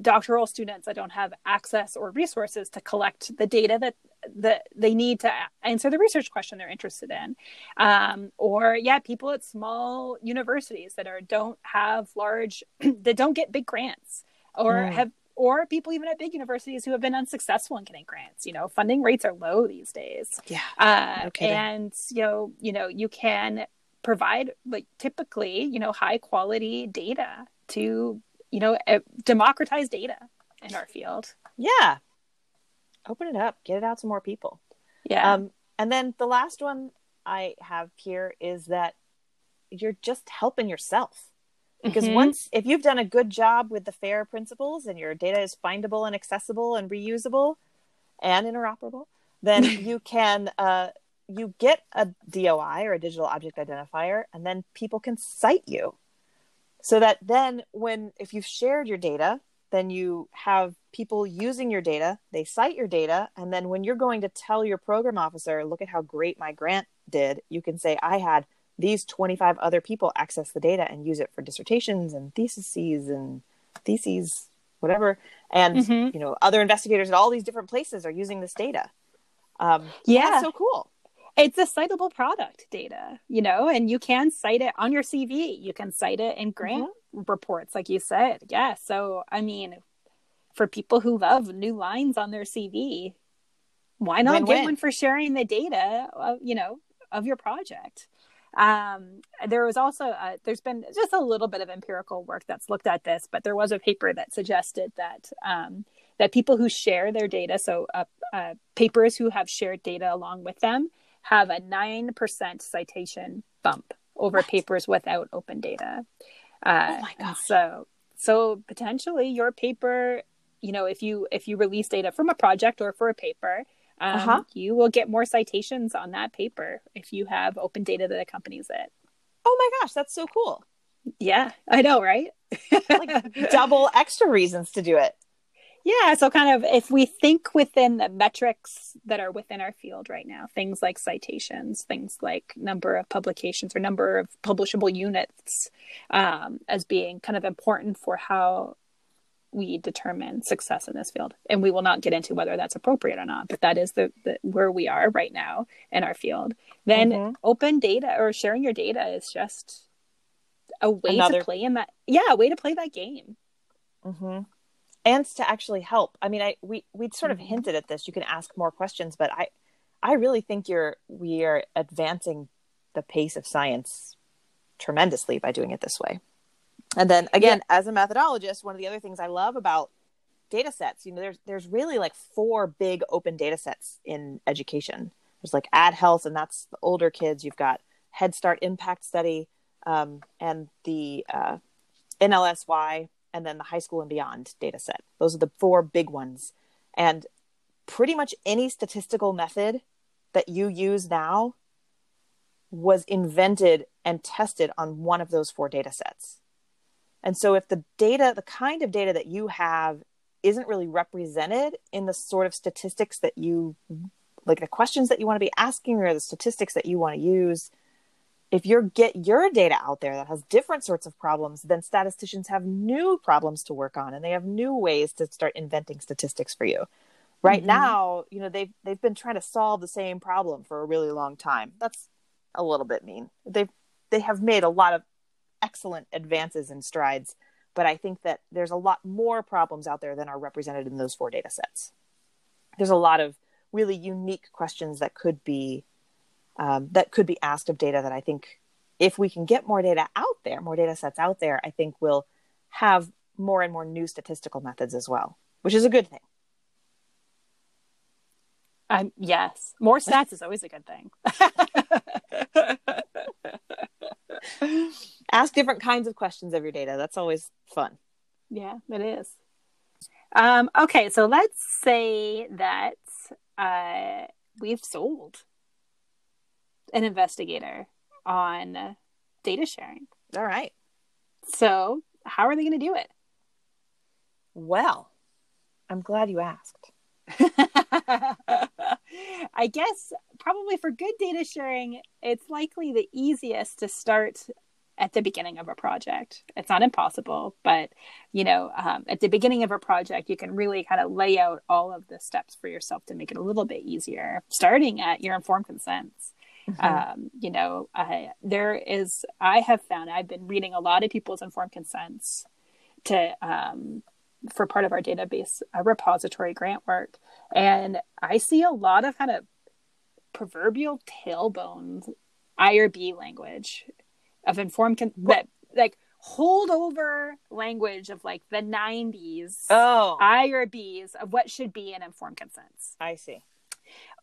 doctoral students that don't have access or resources to collect the data that that they need to answer the research question they're interested in. Um, or yeah people at small universities that are don't have large that don't get big grants or mm. have or people even at big universities who have been unsuccessful in getting grants. You know funding rates are low these days. Yeah. Uh, okay. and you know you know you can provide like typically you know high quality data to you know democratize data in our field. Yeah open it up get it out to more people. Yeah. Um, and then the last one i have here is that you're just helping yourself. Because mm-hmm. once if you've done a good job with the fair principles and your data is findable and accessible and reusable and interoperable then you can uh, you get a doi or a digital object identifier and then people can cite you. So that then when if you've shared your data then you have people using your data they cite your data and then when you're going to tell your program officer look at how great my grant did you can say i had these 25 other people access the data and use it for dissertations and theses and theses whatever and mm-hmm. you know other investigators at all these different places are using this data. Um, yeah. so cool. It's a citable product data you know and you can cite it on your cv you can cite it in grant mm-hmm. reports like you said. Yeah so i mean for people who love new lines on their cv why not Win-win. get one for sharing the data of, you know of your project um, there was also uh, there's been just a little bit of empirical work that's looked at this, but there was a paper that suggested that um, that people who share their data, so uh, uh, papers who have shared data along with them, have a nine percent citation bump over what? papers without open data. Uh, oh my gosh! So so potentially your paper, you know, if you if you release data from a project or for a paper um, uh-huh. you will get more citations on that paper if you have open data that accompanies it. Oh my gosh, that's so cool. Yeah, I know, right? like double extra reasons to do it. Yeah, so kind of if we think within the metrics that are within our field right now, things like citations, things like number of publications or number of publishable units um, as being kind of important for how we determine success in this field and we will not get into whether that's appropriate or not but that is the, the where we are right now in our field then mm-hmm. open data or sharing your data is just a way Another... to play in that yeah a way to play that game mm-hmm. and to actually help i mean i we we sort of mm-hmm. hinted at this you can ask more questions but i i really think you're we are advancing the pace of science tremendously by doing it this way and then again, yeah. as a methodologist, one of the other things I love about data sets, you know, there's there's really like four big open data sets in education. There's like Add Health, and that's the older kids. You've got Head Start Impact Study, um, and the uh, NLSY, and then the high school and beyond data set. Those are the four big ones. And pretty much any statistical method that you use now was invented and tested on one of those four data sets. And so if the data, the kind of data that you have isn't really represented in the sort of statistics that you like the questions that you want to be asking or the statistics that you want to use, if you get your data out there that has different sorts of problems, then statisticians have new problems to work on and they have new ways to start inventing statistics for you. Right mm-hmm. now, you know, they've they've been trying to solve the same problem for a really long time. That's a little bit mean. They've they have made a lot of excellent advances and strides but i think that there's a lot more problems out there than are represented in those four data sets. There's a lot of really unique questions that could be um, that could be asked of data that i think if we can get more data out there more data sets out there i think we'll have more and more new statistical methods as well which is a good thing. Um, yes. More stats is always a good thing Ask different kinds of questions of your data. That's always fun. Yeah, it is. Um, okay, so let's say that uh, we've sold an investigator on data sharing. All right. So, how are they going to do it? Well, I'm glad you asked. I guess probably for good data sharing, it's likely the easiest to start at the beginning of a project. It's not impossible, but you know, um, at the beginning of a project, you can really kind of lay out all of the steps for yourself to make it a little bit easier. Starting at your informed consents. Mm-hmm. Um, you know, I, there is. I have found I've been reading a lot of people's informed consents to um, for part of our database uh, repository grant work, and I see a lot of kind of proverbial tailbone IRB language of informed con- that like holdover language of like the 90s oh IRBs of what should be an informed consent. I see.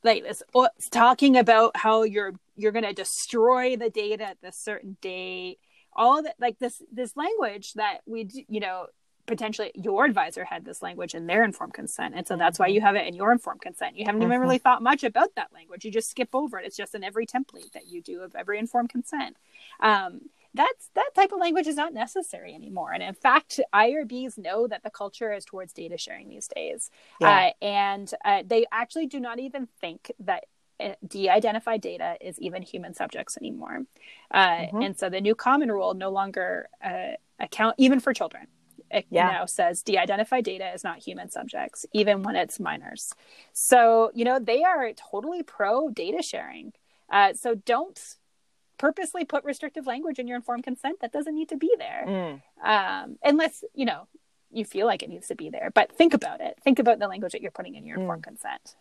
Like this oh, it's talking about how you're you're going to destroy the data at this certain date. All that like this this language that we you know potentially your advisor had this language in their informed consent. And so that's why you have it in your informed consent. You haven't mm-hmm. even really thought much about that language. You just skip over it. It's just in every template that you do of every informed consent. Um, that's that type of language is not necessary anymore. And in fact irbs know that the culture is towards data sharing these days. Yeah. uh, and uh, they actually do not even think that uh, de-identified data is even human subjects anymore. Uh, mm-hmm. and so the new common rule no longer uh, account even for children yeah. now says de-identified data is not human subjects, even when it's minors. So, you know, they are totally pro data sharing. Uh, so don't purposely put restrictive language in your informed consent that doesn't need to be there. Mm. Um, unless, you know, you feel like it needs to be there. But think about it. Think about the language that you're putting in your mm. informed consent.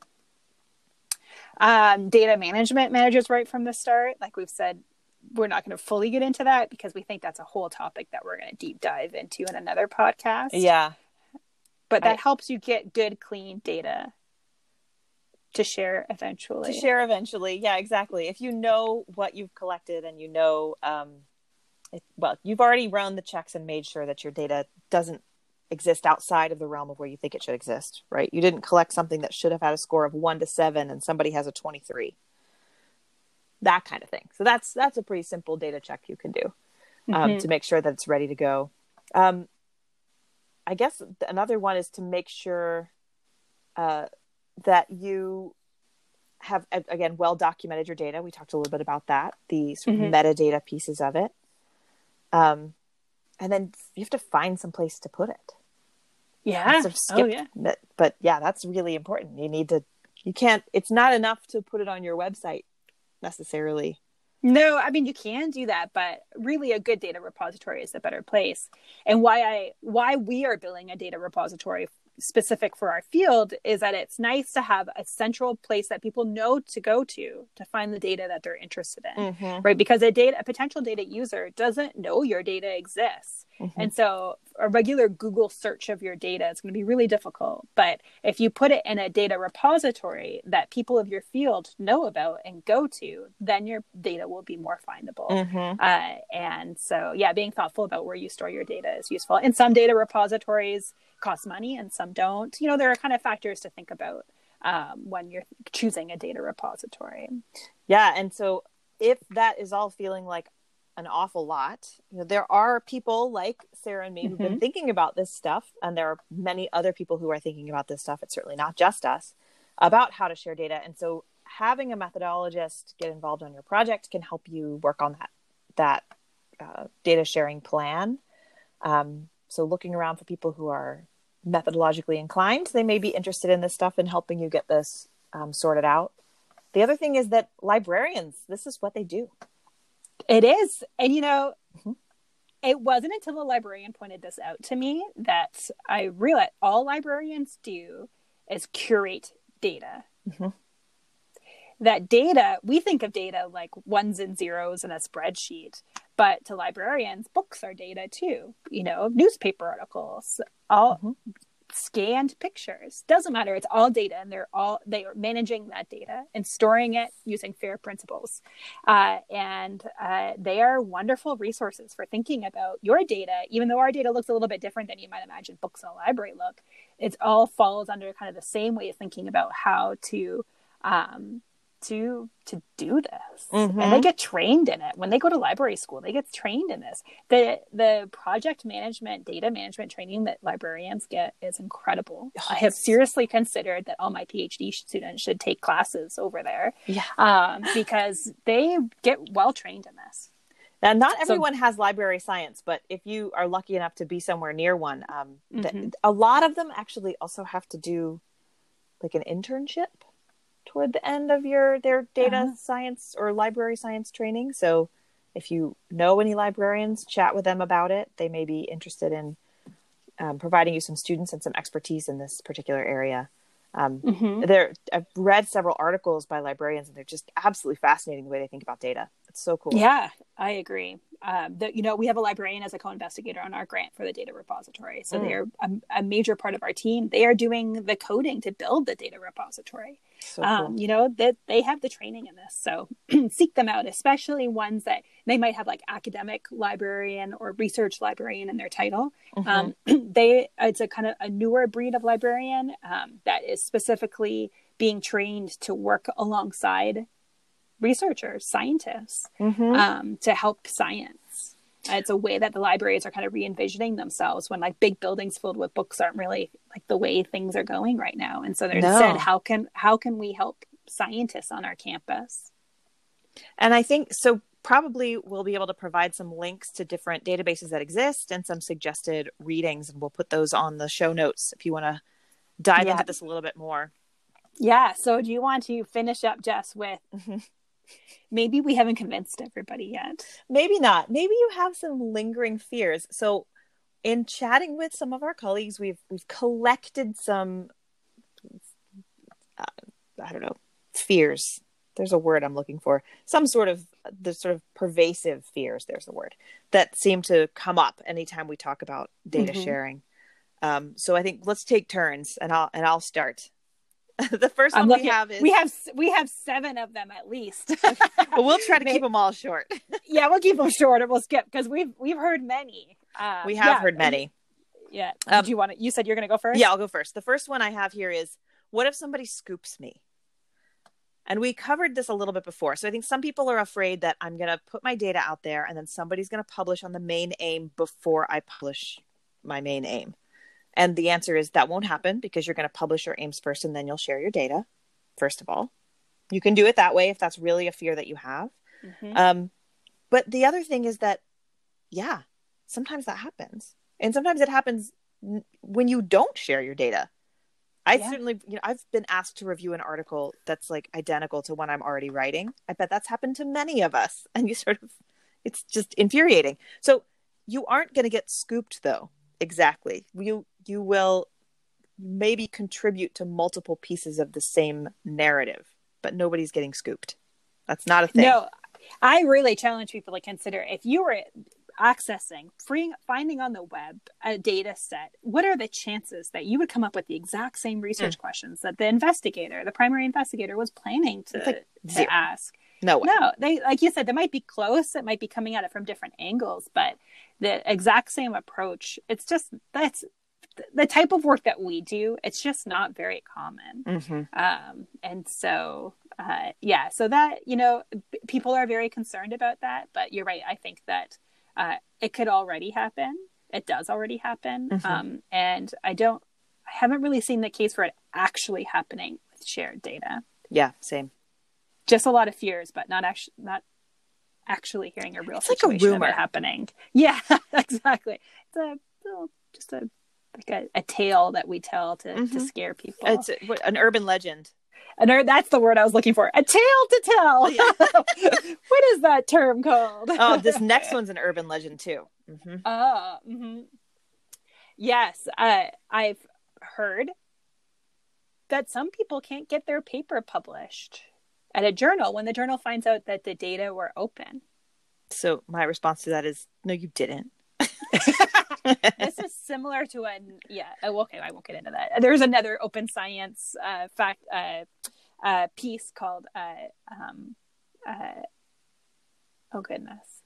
Um, data management managers right from the start, like we've said we're not going to fully get into that because we think that's a whole topic that we're going to deep dive into in another podcast. Yeah. But that I, helps you get good, clean data to share eventually. To share eventually. Yeah, exactly. If you know what you've collected and you know, um, it, well, you've already run the checks and made sure that your data doesn't exist outside of the realm of where you think it should exist, right? You didn't collect something that should have had a score of one to seven and somebody has a 23 that kind of thing. So that's that's a pretty simple data check you can do um, mm-hmm. to make sure that it's ready to go. Um, I guess another one is to make sure uh, that you have again well documented your data. We talked a little bit about that, the sort of mm-hmm. metadata pieces of it, um, and then you have to find some place to put it. Yeah. Sort of oh yeah. But yeah, that's really important. You need to. You can't. It's not enough to put it on your website necessarily. No, I mean you can do that, but really a good data repository is a better place. And why I why we are building a data repository specific for our field is that it's nice to have a central place that people know to go to to find the data that they're interested in mm-hmm. right because a data a potential data user doesn't know your data exists mm-hmm. and so a regular google search of your data is going to be really difficult but if you put it in a data repository that people of your field know about and go to then your data will be more findable mm-hmm. uh, and so yeah being thoughtful about where you store your data is useful And some data repositories cost money and some don't. You know, there are kind of factors to think about um, when you're choosing a data repository. Yeah, and so if that is all feeling like an awful lot, you know, there are people like Sarah and me who've mm-hmm. been thinking about this stuff, and there are many other people who are thinking about this stuff. It's certainly not just us about how to share data, and so having a methodologist get involved on your project can help you work on that that uh, data sharing plan. Um, so looking around for people who are methodologically inclined, they may be interested in this stuff and helping you get this um, sorted out. The other thing is that librarians, this is what they do. It is. And you know, mm-hmm. it wasn't until a librarian pointed this out to me that I realized all librarians do is curate data. Mm-hmm that data, we think of data like ones and zeros in a spreadsheet, but to librarians, books are data too, you know, newspaper articles, all mm-hmm. Scanned pictures. Doesn't matter. It's all data, and they're all they are managing that data and storing it using FAIR principles. Uh, and uh, they are wonderful resources for thinking about your data. Even though our data looks a little bit different than you might imagine books in a library look, it all falls under kind of the same way of thinking about how to um, to to do this. Mm-hmm. and they get trained in it. When they go to library school they get trained in this. The the project management data management training that librarians get is incredible. I have seriously considered that all my phd students should take classes over there yeah. um, because they get well trained in this. Now, not everyone so, has library science, but if you are lucky enough to be somewhere near one, um, mm-hmm. a lot of them actually also have to do like an internship toward the end of your their data uh-huh. science or library science training. So if you know any librarians, chat with them about it. They may be interested in um, providing you some students and some expertise in this particular area. Um, mm-hmm. There, I've read several articles by librarians, and they're just absolutely fascinating the way they think about data. It's so cool. Yeah, I agree. Um, that you know, we have a librarian as a co-investigator on our grant for the data repository, so mm. they are a, a, major part of our team. They are doing the coding to build the data repository. So um, cool. you know that they, they have the training in this, so seek them out, especially ones that they might have like academic librarian or research librarian in their title. Mm-hmm. Um, they it's a kind of a newer breed of librarian um, that is specifically being trained to work alongside researchers, scientists, mm-hmm. um, to help science. It's a way that the libraries are kind of re-envisioning themselves when like big buildings filled with books aren't really like the way things are going right now. And so they no. said, how can how can we help scientists on our campus? And I think so probably we'll be able to provide some links to different databases that exist and some suggested readings and we'll put those on the show notes if you want to dive yeah. into this a little bit more. Yeah. So do you want to finish up, Jess, with mm-hmm. Maybe we haven't convinced everybody yet. Maybe not. Maybe you have some lingering fears. So in chatting with some of our colleagues, we've we've collected some uh, I don't know, fears. There's a word I'm looking for. Some sort of the sort of pervasive fears, there's a word that seem to come up anytime we talk about data mm-hmm. sharing. Um, so I think let's take turns and I'll and I'll start. the 1st one we have is we have we have seven of them at least. but we'll try to keep them all short. yeah, we'll keep them short, or we'll skip because we've we've heard many. Um, we have yeah, heard many. Yeah. Um, Do you want to? You said you're going to go first. Yeah, I'll go first. The first one I have here is: What if somebody scoops me? And we covered this a little bit before. So I think some people are afraid that I'm going to put my data out there and then somebody's going to publish on the main aim before I publish my main aim. And the answer is that won't happen because you're going to publish your aims first and then you'll share your data, first of all. You can do it that way if that's really a fear that you have. Mm-hmm. Um, but the other thing is that, yeah, sometimes that happens. And sometimes it happens when you don't share your data. I yeah. certainly, you know, I've been asked to review an article that's like identical to one I'm already writing. I bet that's happened to many of us. And you sort of, it's just infuriating. So you aren't going to get scooped though. Exactly. You you will maybe contribute to multiple pieces of the same narrative, but nobody's getting scooped. That's not a thing. No, I really challenge people to consider if you were accessing, freeing, finding on the web a data set, what are the chances that you would come up with the exact same research mm. questions that the investigator, the primary investigator, was planning to, like to ask? No way. No, they like you said, they might be close. It might be coming at it from different angles, but the exact same approach. It's just that's the type of work that we do, it's just not very common. Mm-hmm. Um, and so, uh, yeah, so that, you know, b- people are very concerned about that. But you're right. I think that uh, it could already happen. It does already happen. Mm-hmm. Um, and I don't, I haven't really seen the case for it actually happening with shared data. Yeah, same. Just a lot of fears, but not actually, not actually hearing a real it's situation like a rumor. happening. Yeah, exactly. It's a just a like a, a tale that we tell to, mm-hmm. to scare people. It's an urban legend. An ur- that's the word I was looking for. A tale to tell. Yeah. what is that term called? oh, this next one's an urban legend too. Mm-hmm. Uh, mm-hmm. Yes, uh, I've heard that some people can't get their paper published at a journal when the journal finds out that the data were open. So my response to that is, no, you didn't. This is similar to a yeah. Oh, okay, I won't get into that. There's another open science uh, fact uh, uh, piece called uh, um, uh, oh goodness,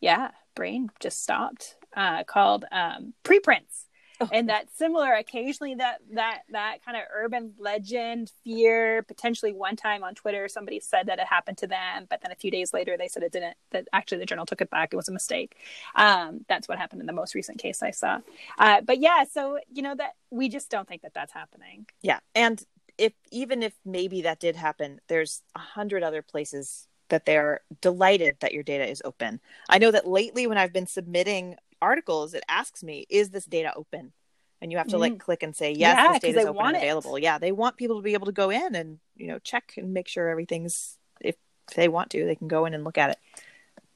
yeah, brain just stopped. Uh, called um, preprints. and that similar occasionally that that that kind of urban legend fear potentially one time on twitter somebody said that it happened to them but then a few days later they said it didn't that actually the journal took it back. It was a mistake. Um, that's what happened in the most recent case i saw. Uh, but yeah so you know that we just don't think that that's happening. Yeah. And if even if maybe that did happen there's a hundred other places that they're delighted that your data is open. I know that lately when i've been submitting articles, it asks me, is this data open? And you have to like mm. click and say, yes, yeah, this data is open and available. It. Yeah, they want people to be able to go in and, you know, check and make sure everything's, if they want to, they can go in and look at it.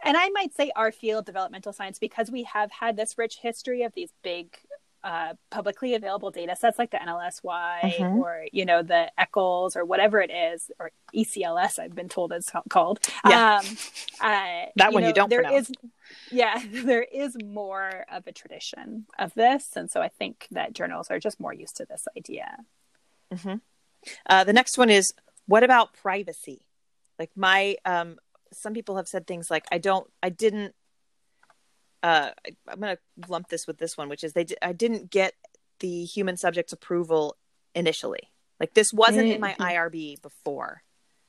And I might say our field, developmental science, because we have had this rich history of these big uh, publicly available data sets like the NLSY mm-hmm. or you know the ECLS or whatever it is or ECLS I've been told it's called. Yeah. Um, uh, that one know, you don't there pronounce. Is, yeah, there is more of a tradition of this, and so I think that journals are just more used to this idea. Mm-hmm. Uh, the next one is what about privacy? Like my um, some people have said things like I don't, I didn't uh, I'm going to lump this with this one, which is they I didn't get the human subjects approval initially. Like this wasn't mm-hmm. in my mm-hmm. IRB before,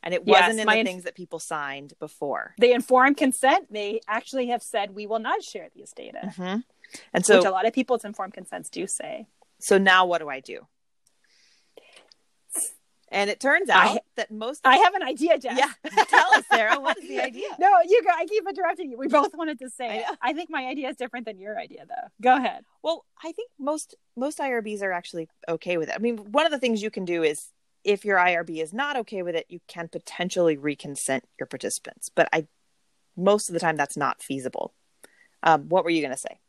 and it wasn't in the things that people signed before. They informed consent. They actually have said we will not share these data, mm-hmm. and so which a lot of people's informed consents do say. So now, what do I do? And it turns out I, that most I have an idea, Jess. Yeah. Tell us, Sarah, what is the idea? No, you go. I keep interrupting you. We both wanted to say I, I, think my idea is different than your idea though. Go ahead. Well, I think most most IRBs are actually okay with it. I mean, one of the things you can do is if your IRB is not okay with it, you can potentially reconsent your participants. But I most of the time that's not feasible. Um, what were you going to say?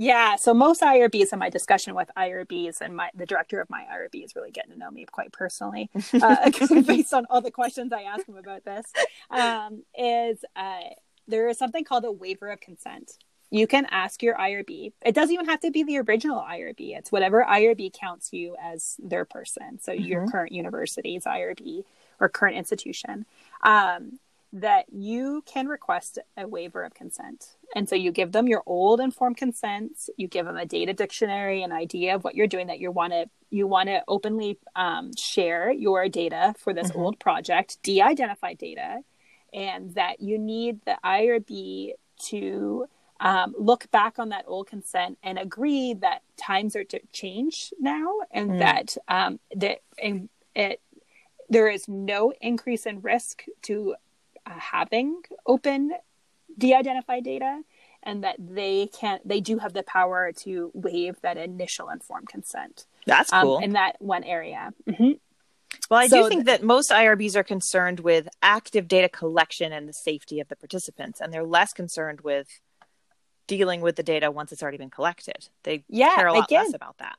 Yeah, so most IRBs in my discussion with IRBs and my the director of my IRB is really getting to know me quite personally, uh, based on all the questions I ask him about this. Um, is uh, there is something called a waiver of consent. You can ask your IRB. It doesn't even have to be the original IRB. It's whatever IRB counts you as their person. So mm-hmm. your current university's IRB or current institution. Um, that you can request a waiver of consent. And so you give them your old informed consents, you give them a data dictionary, an idea of what you're doing that you want to you want to openly um, share your data for this mm-hmm. old project, de-identified data, and that you need the IRB to um, look back on that old consent and agree that times are to change now, and mm. that um, that and it there is no increase in risk to uh, having open de-identified data and that they can they do have the power to waive that initial informed consent that's um, cool um, in that one area mm-hmm. well i so do think th- that most irbs are concerned with active data collection and the safety of the participants and they're less concerned with dealing with the data once it's already been collected. They yeah, care a lot again, less about that.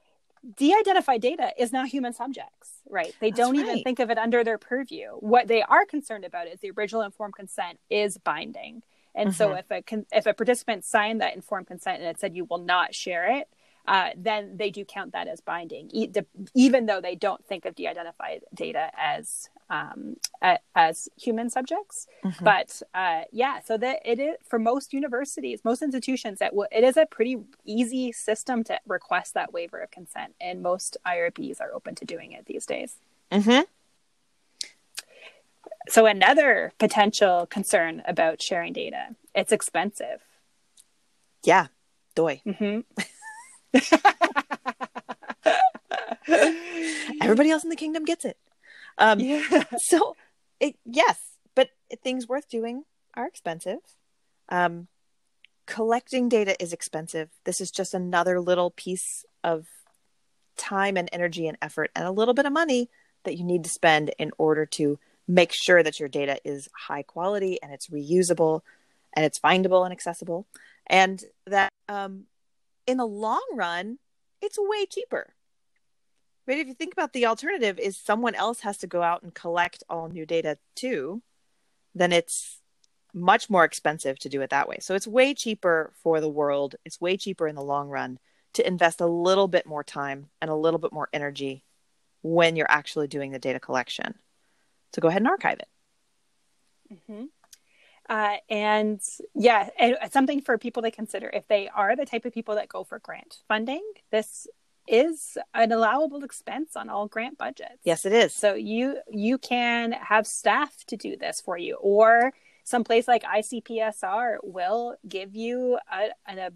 de-identified data is not human subjects right? They That's don't right. even think of it under their purview. What they are concerned about is the original informed consent is binding. And mm-hmm. so if a if a participant signed that informed consent and it said you will not share it uh, then they do count that as binding, e- de- even though they don't think of de-identified data as um, a- as human subjects. Mm-hmm. But uh, yeah, so that it is for most universities, most institutions, that w- it is a pretty easy system to request that waiver of consent, and most IRBs are open to doing it these days. Mm-hmm. So another potential concern about sharing data, it's expensive. Yeah, doy. Mm-hmm. Everybody else in the kingdom gets it. Um, yeah. So, it, yes, but things worth doing are expensive. Um, collecting data is expensive. This is just another little piece of time and energy and effort and a little bit of money that you need to spend in order to make sure that your data is high quality and it's reusable and it's findable and accessible and that um, in the long run, it's way cheaper. But if you think about the alternative is someone else has to go out and collect all new data too, then it's much more expensive to do it that way. So it's way cheaper for the world. It's way cheaper in the long run to invest a little bit more time and a little bit more energy when you're actually doing the data collection. So go ahead and archive it. Mm-hmm. Uh, and yeah, it's something for people to consider if they are the type of people that go for grant funding. This is an allowable expense on all grant budgets. Yes, it is. So you you can have staff to do this for you, or someplace like ICPSR will give you a, a,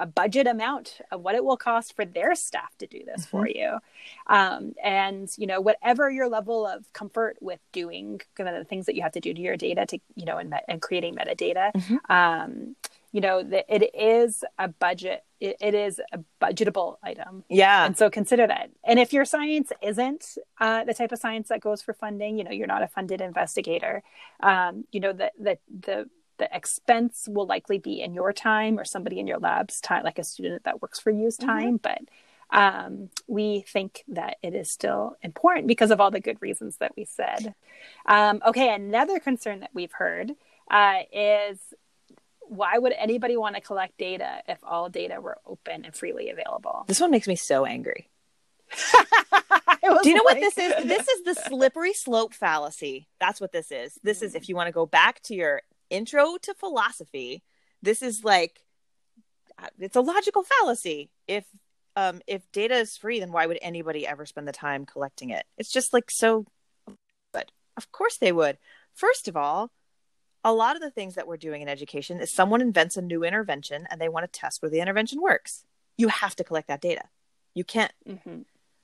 a, budget amount of what it will cost for their staff to do this mm-hmm. for you. Um, and, you know, whatever your level of comfort with doing kind of the things that you have to do to your data to, you know, and, and creating metadata, mm-hmm. um, you know, that it is a budget it, it is a budgetable item. Yeah. And so consider that. And if your science isn't uh, the type of science that goes for funding, you know, you're not a funded investigator, um, you know, the, the, the, the expense will likely be in your time or somebody in your lab's time, like a student that works for you's mm-hmm. time. Mm-hmm. But um, we think that it is still important because of all the good reasons that we said. Um, okay, another concern that we've heard uh, is why would anybody want to collect data if all data were open and freely available? This one makes me so angry. Do you know like... what this is? This is the slippery slope fallacy. That's what this is. This is if you want to go back to your intro to philosophy, this is like uh, it's a logical fallacy. If um if data is free, then why would anybody ever spend the time collecting it? It's just like so but of course they would. First of all, a lot of the things that we're doing in education is someone invents a new intervention and they want to test where the intervention works. You have to collect that data. You can't. Mm-hmm.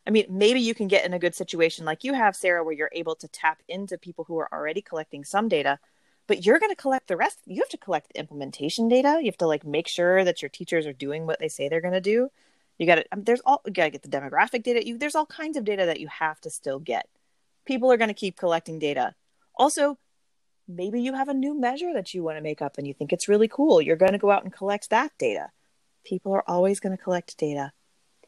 I mean, maybe you can get in a good situation like you have, Sarah, where you're able to tap into people who are already collecting some data, but you're going to collect the rest. You have to collect the implementation data. You have to like make sure that your teachers are doing what they say they're going to do. You got to. Um, there's all. You got to get the demographic data. You, there's all kinds of data that you have to still get. People are going to keep collecting data. Also, maybe you have a new measure that you want to make up and you think it's really cool. You're going to go out and collect that data. People are always going to collect data.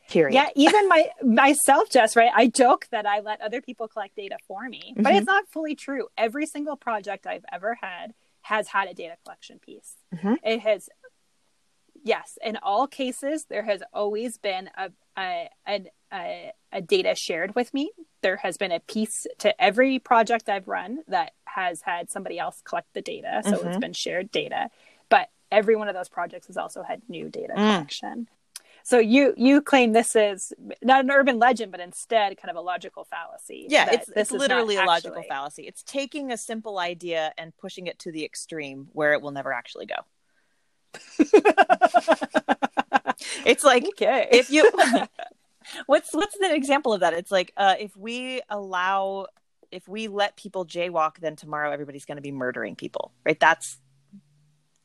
Period. Yeah, even my myself, Jess, right? I joke that I let other people collect data for me, but mm-hmm. it's not fully true. Every single project I've ever had has had a data collection piece. Mm-hmm. It has yes, in all cases, there has always been a, a, a, a, data shared with me. There has been a piece to every project I've run that has had somebody else collect the data. So mm-hmm. it's been shared data. But every one of those projects has also had new data mm. collection. So you you claim this is not an urban legend, but instead kind of a logical fallacy. Yeah, it's, it's literally a logical fallacy. It's taking a simple idea and pushing it to the extreme where it will never actually go. it's like okay. if you what's what's the example of that? It's like uh, if we allow if we let people jaywalk, then tomorrow everybody's going to be murdering people, right? That's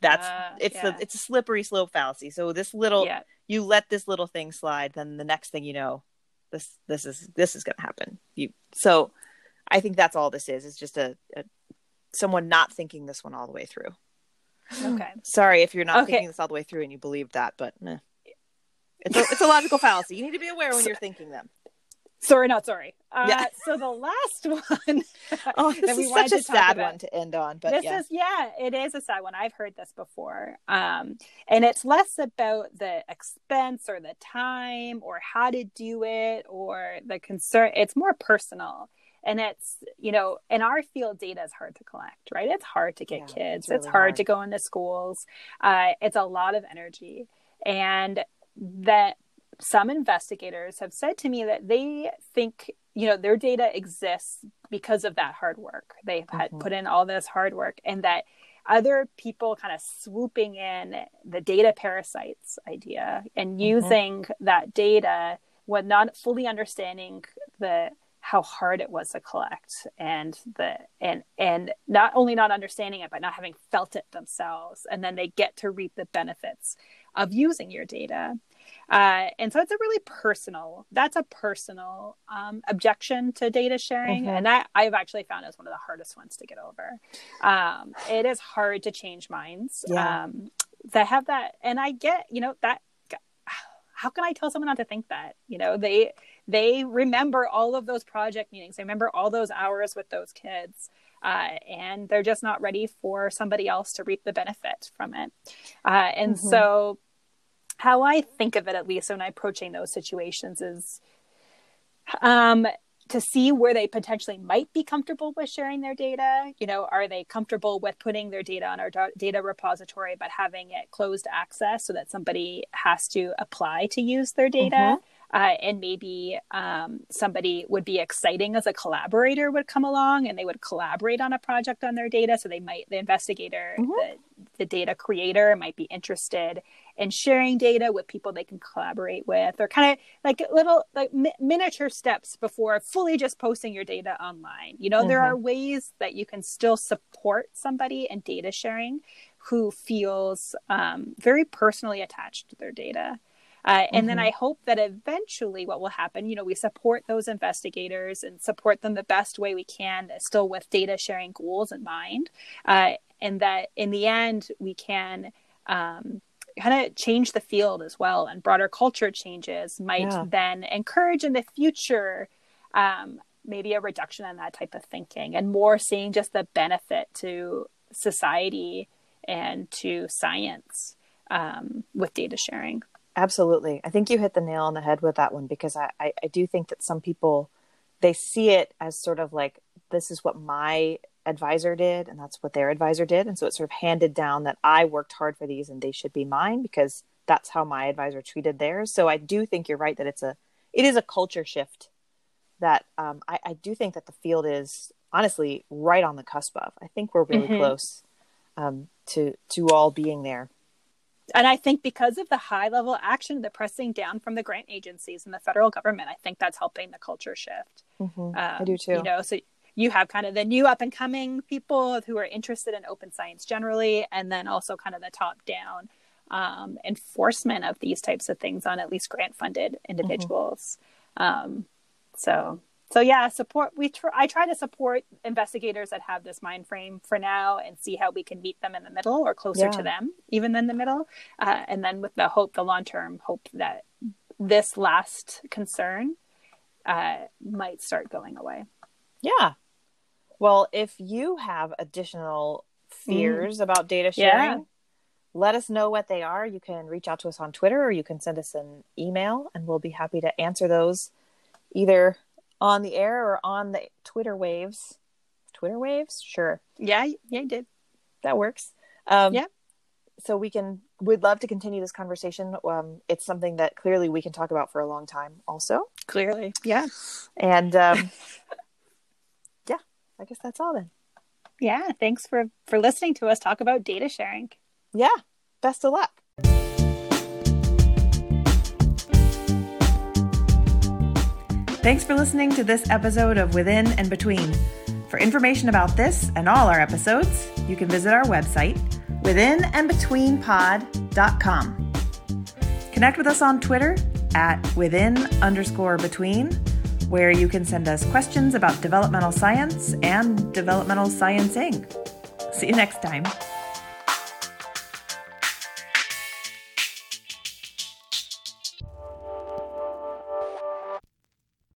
that's uh, it's yeah. a it's a slippery slope fallacy. So this little yeah. you let this little thing slide, then the next thing you know, this this is this is going to happen. You so I think that's all this is. It's just a, a someone not thinking this one all the way through. Okay. Sorry if you're not okay. thinking this all the way through and you believe that, but meh. It's a, it's a logical fallacy. You need to be aware when you're thinking them. Sorry, not sorry. Uh, yeah. So the last one. oh, this is such a sad about, one to end on. But this yeah. is yeah, it is a sad one. I've heard this before, um, and it's less about the expense or the time or how to do it or the concern. It's more personal and it's you know in our field data is hard to collect right it's hard to get yeah, kids it's, really it's hard, hard, to go into schools uh, it's a lot of energy and that some investigators have said to me that they think you know their data exists because of that hard work they've mm-hmm. had put in all this hard work and that other people kind of swooping in the data parasites idea and mm-hmm. using mm-hmm. that data with not fully understanding the how hard it was to collect and the and and not only not understanding it but not having felt it themselves and then they get to reap the benefits of using your data uh, and so it's a really personal that's a personal um, objection to data sharing mm-hmm. and that i've actually found is one of the hardest ones to get over um, it is hard to change minds yeah. um, that have that and i get you know that how can i tell someone not to think that you know they they remember all of those project meetings. They remember all those hours with those kids. uh, and they're just not ready for somebody else to reap the benefit from it. Uh, and mm-hmm. so, how I think of it, at least when I'm approaching those situations, is um, to see where they potentially might be comfortable with sharing their data. You know, are they comfortable with putting their data on our data repository but having it closed access so that somebody has to apply to use their data? Mm-hmm uh, and maybe um, somebody would be exciting as a collaborator would come along and they would collaborate on a project on their data so they might the investigator mm-hmm. the, the data creator might be interested in sharing data with people they can collaborate with or kind of like little like mi- miniature steps before fully just posting your data online you know mm-hmm. there are ways that you can still support somebody in data sharing who feels um, very personally attached to their data uh, and mm-hmm. then I hope that eventually what will happen, you know, we support those investigators and support them the best way we can, still with data sharing goals in mind. Uh, and that in the end, we can um, kind of change the field as well. And broader culture changes might yeah. then encourage in the future. Um, maybe a reduction in that type of thinking and more seeing just the benefit to society and to science um, with data sharing. Absolutely. I think you hit the nail on the head with that one because I, I, I, do think that some people they see it as sort of like this is what my advisor did and that's what their advisor did. And so it sort of handed down that I worked hard for these and they should be mine because that's how my advisor treated theirs. So I do think you're right that it's a it is a culture shift that um, I, I do think that the field is honestly right on the cusp of. I think we're really mm-hmm. close um, to to all being there and I think because of the high level action, the pressing down from the grant agencies and the federal government, I think that's helping the culture shift. Mm-hmm. Um, I do too. You know, so you have kind of the new up and coming people who are interested in open science generally, and then also kind of the top down um, enforcement of these types of things on at least grant funded individuals. Mm-hmm. Um, so so yeah support we tr- i try to support investigators that have this mind frame for now and see how we can meet them in the middle or closer yeah. to them even than the middle uh, and then with the hope the long term hope that this last concern uh, might start going away yeah well if you have additional fears mm. about data sharing yeah. let us know what they are you can reach out to us on twitter or you can send us an email and we'll be happy to answer those either on the air or on the Twitter waves. Twitter waves? Sure. Yeah, yeah, you did. That works. Um, yeah. So we can, we'd love to continue this conversation. Um, it's something that clearly we can talk about for a long time, also. Clearly. Yeah. And um, I guess that's all then. Yeah. Thanks for, for listening to us talk about data sharing. Yeah. Best of luck. Thanks for listening to this episode of Within and Between. For information about this and all our episodes, you can visit our website, withinandbetweenpod.com. Connect with us on Twitter at within underscore between, where you can send us questions about developmental science and developmental sciencing. See you next time.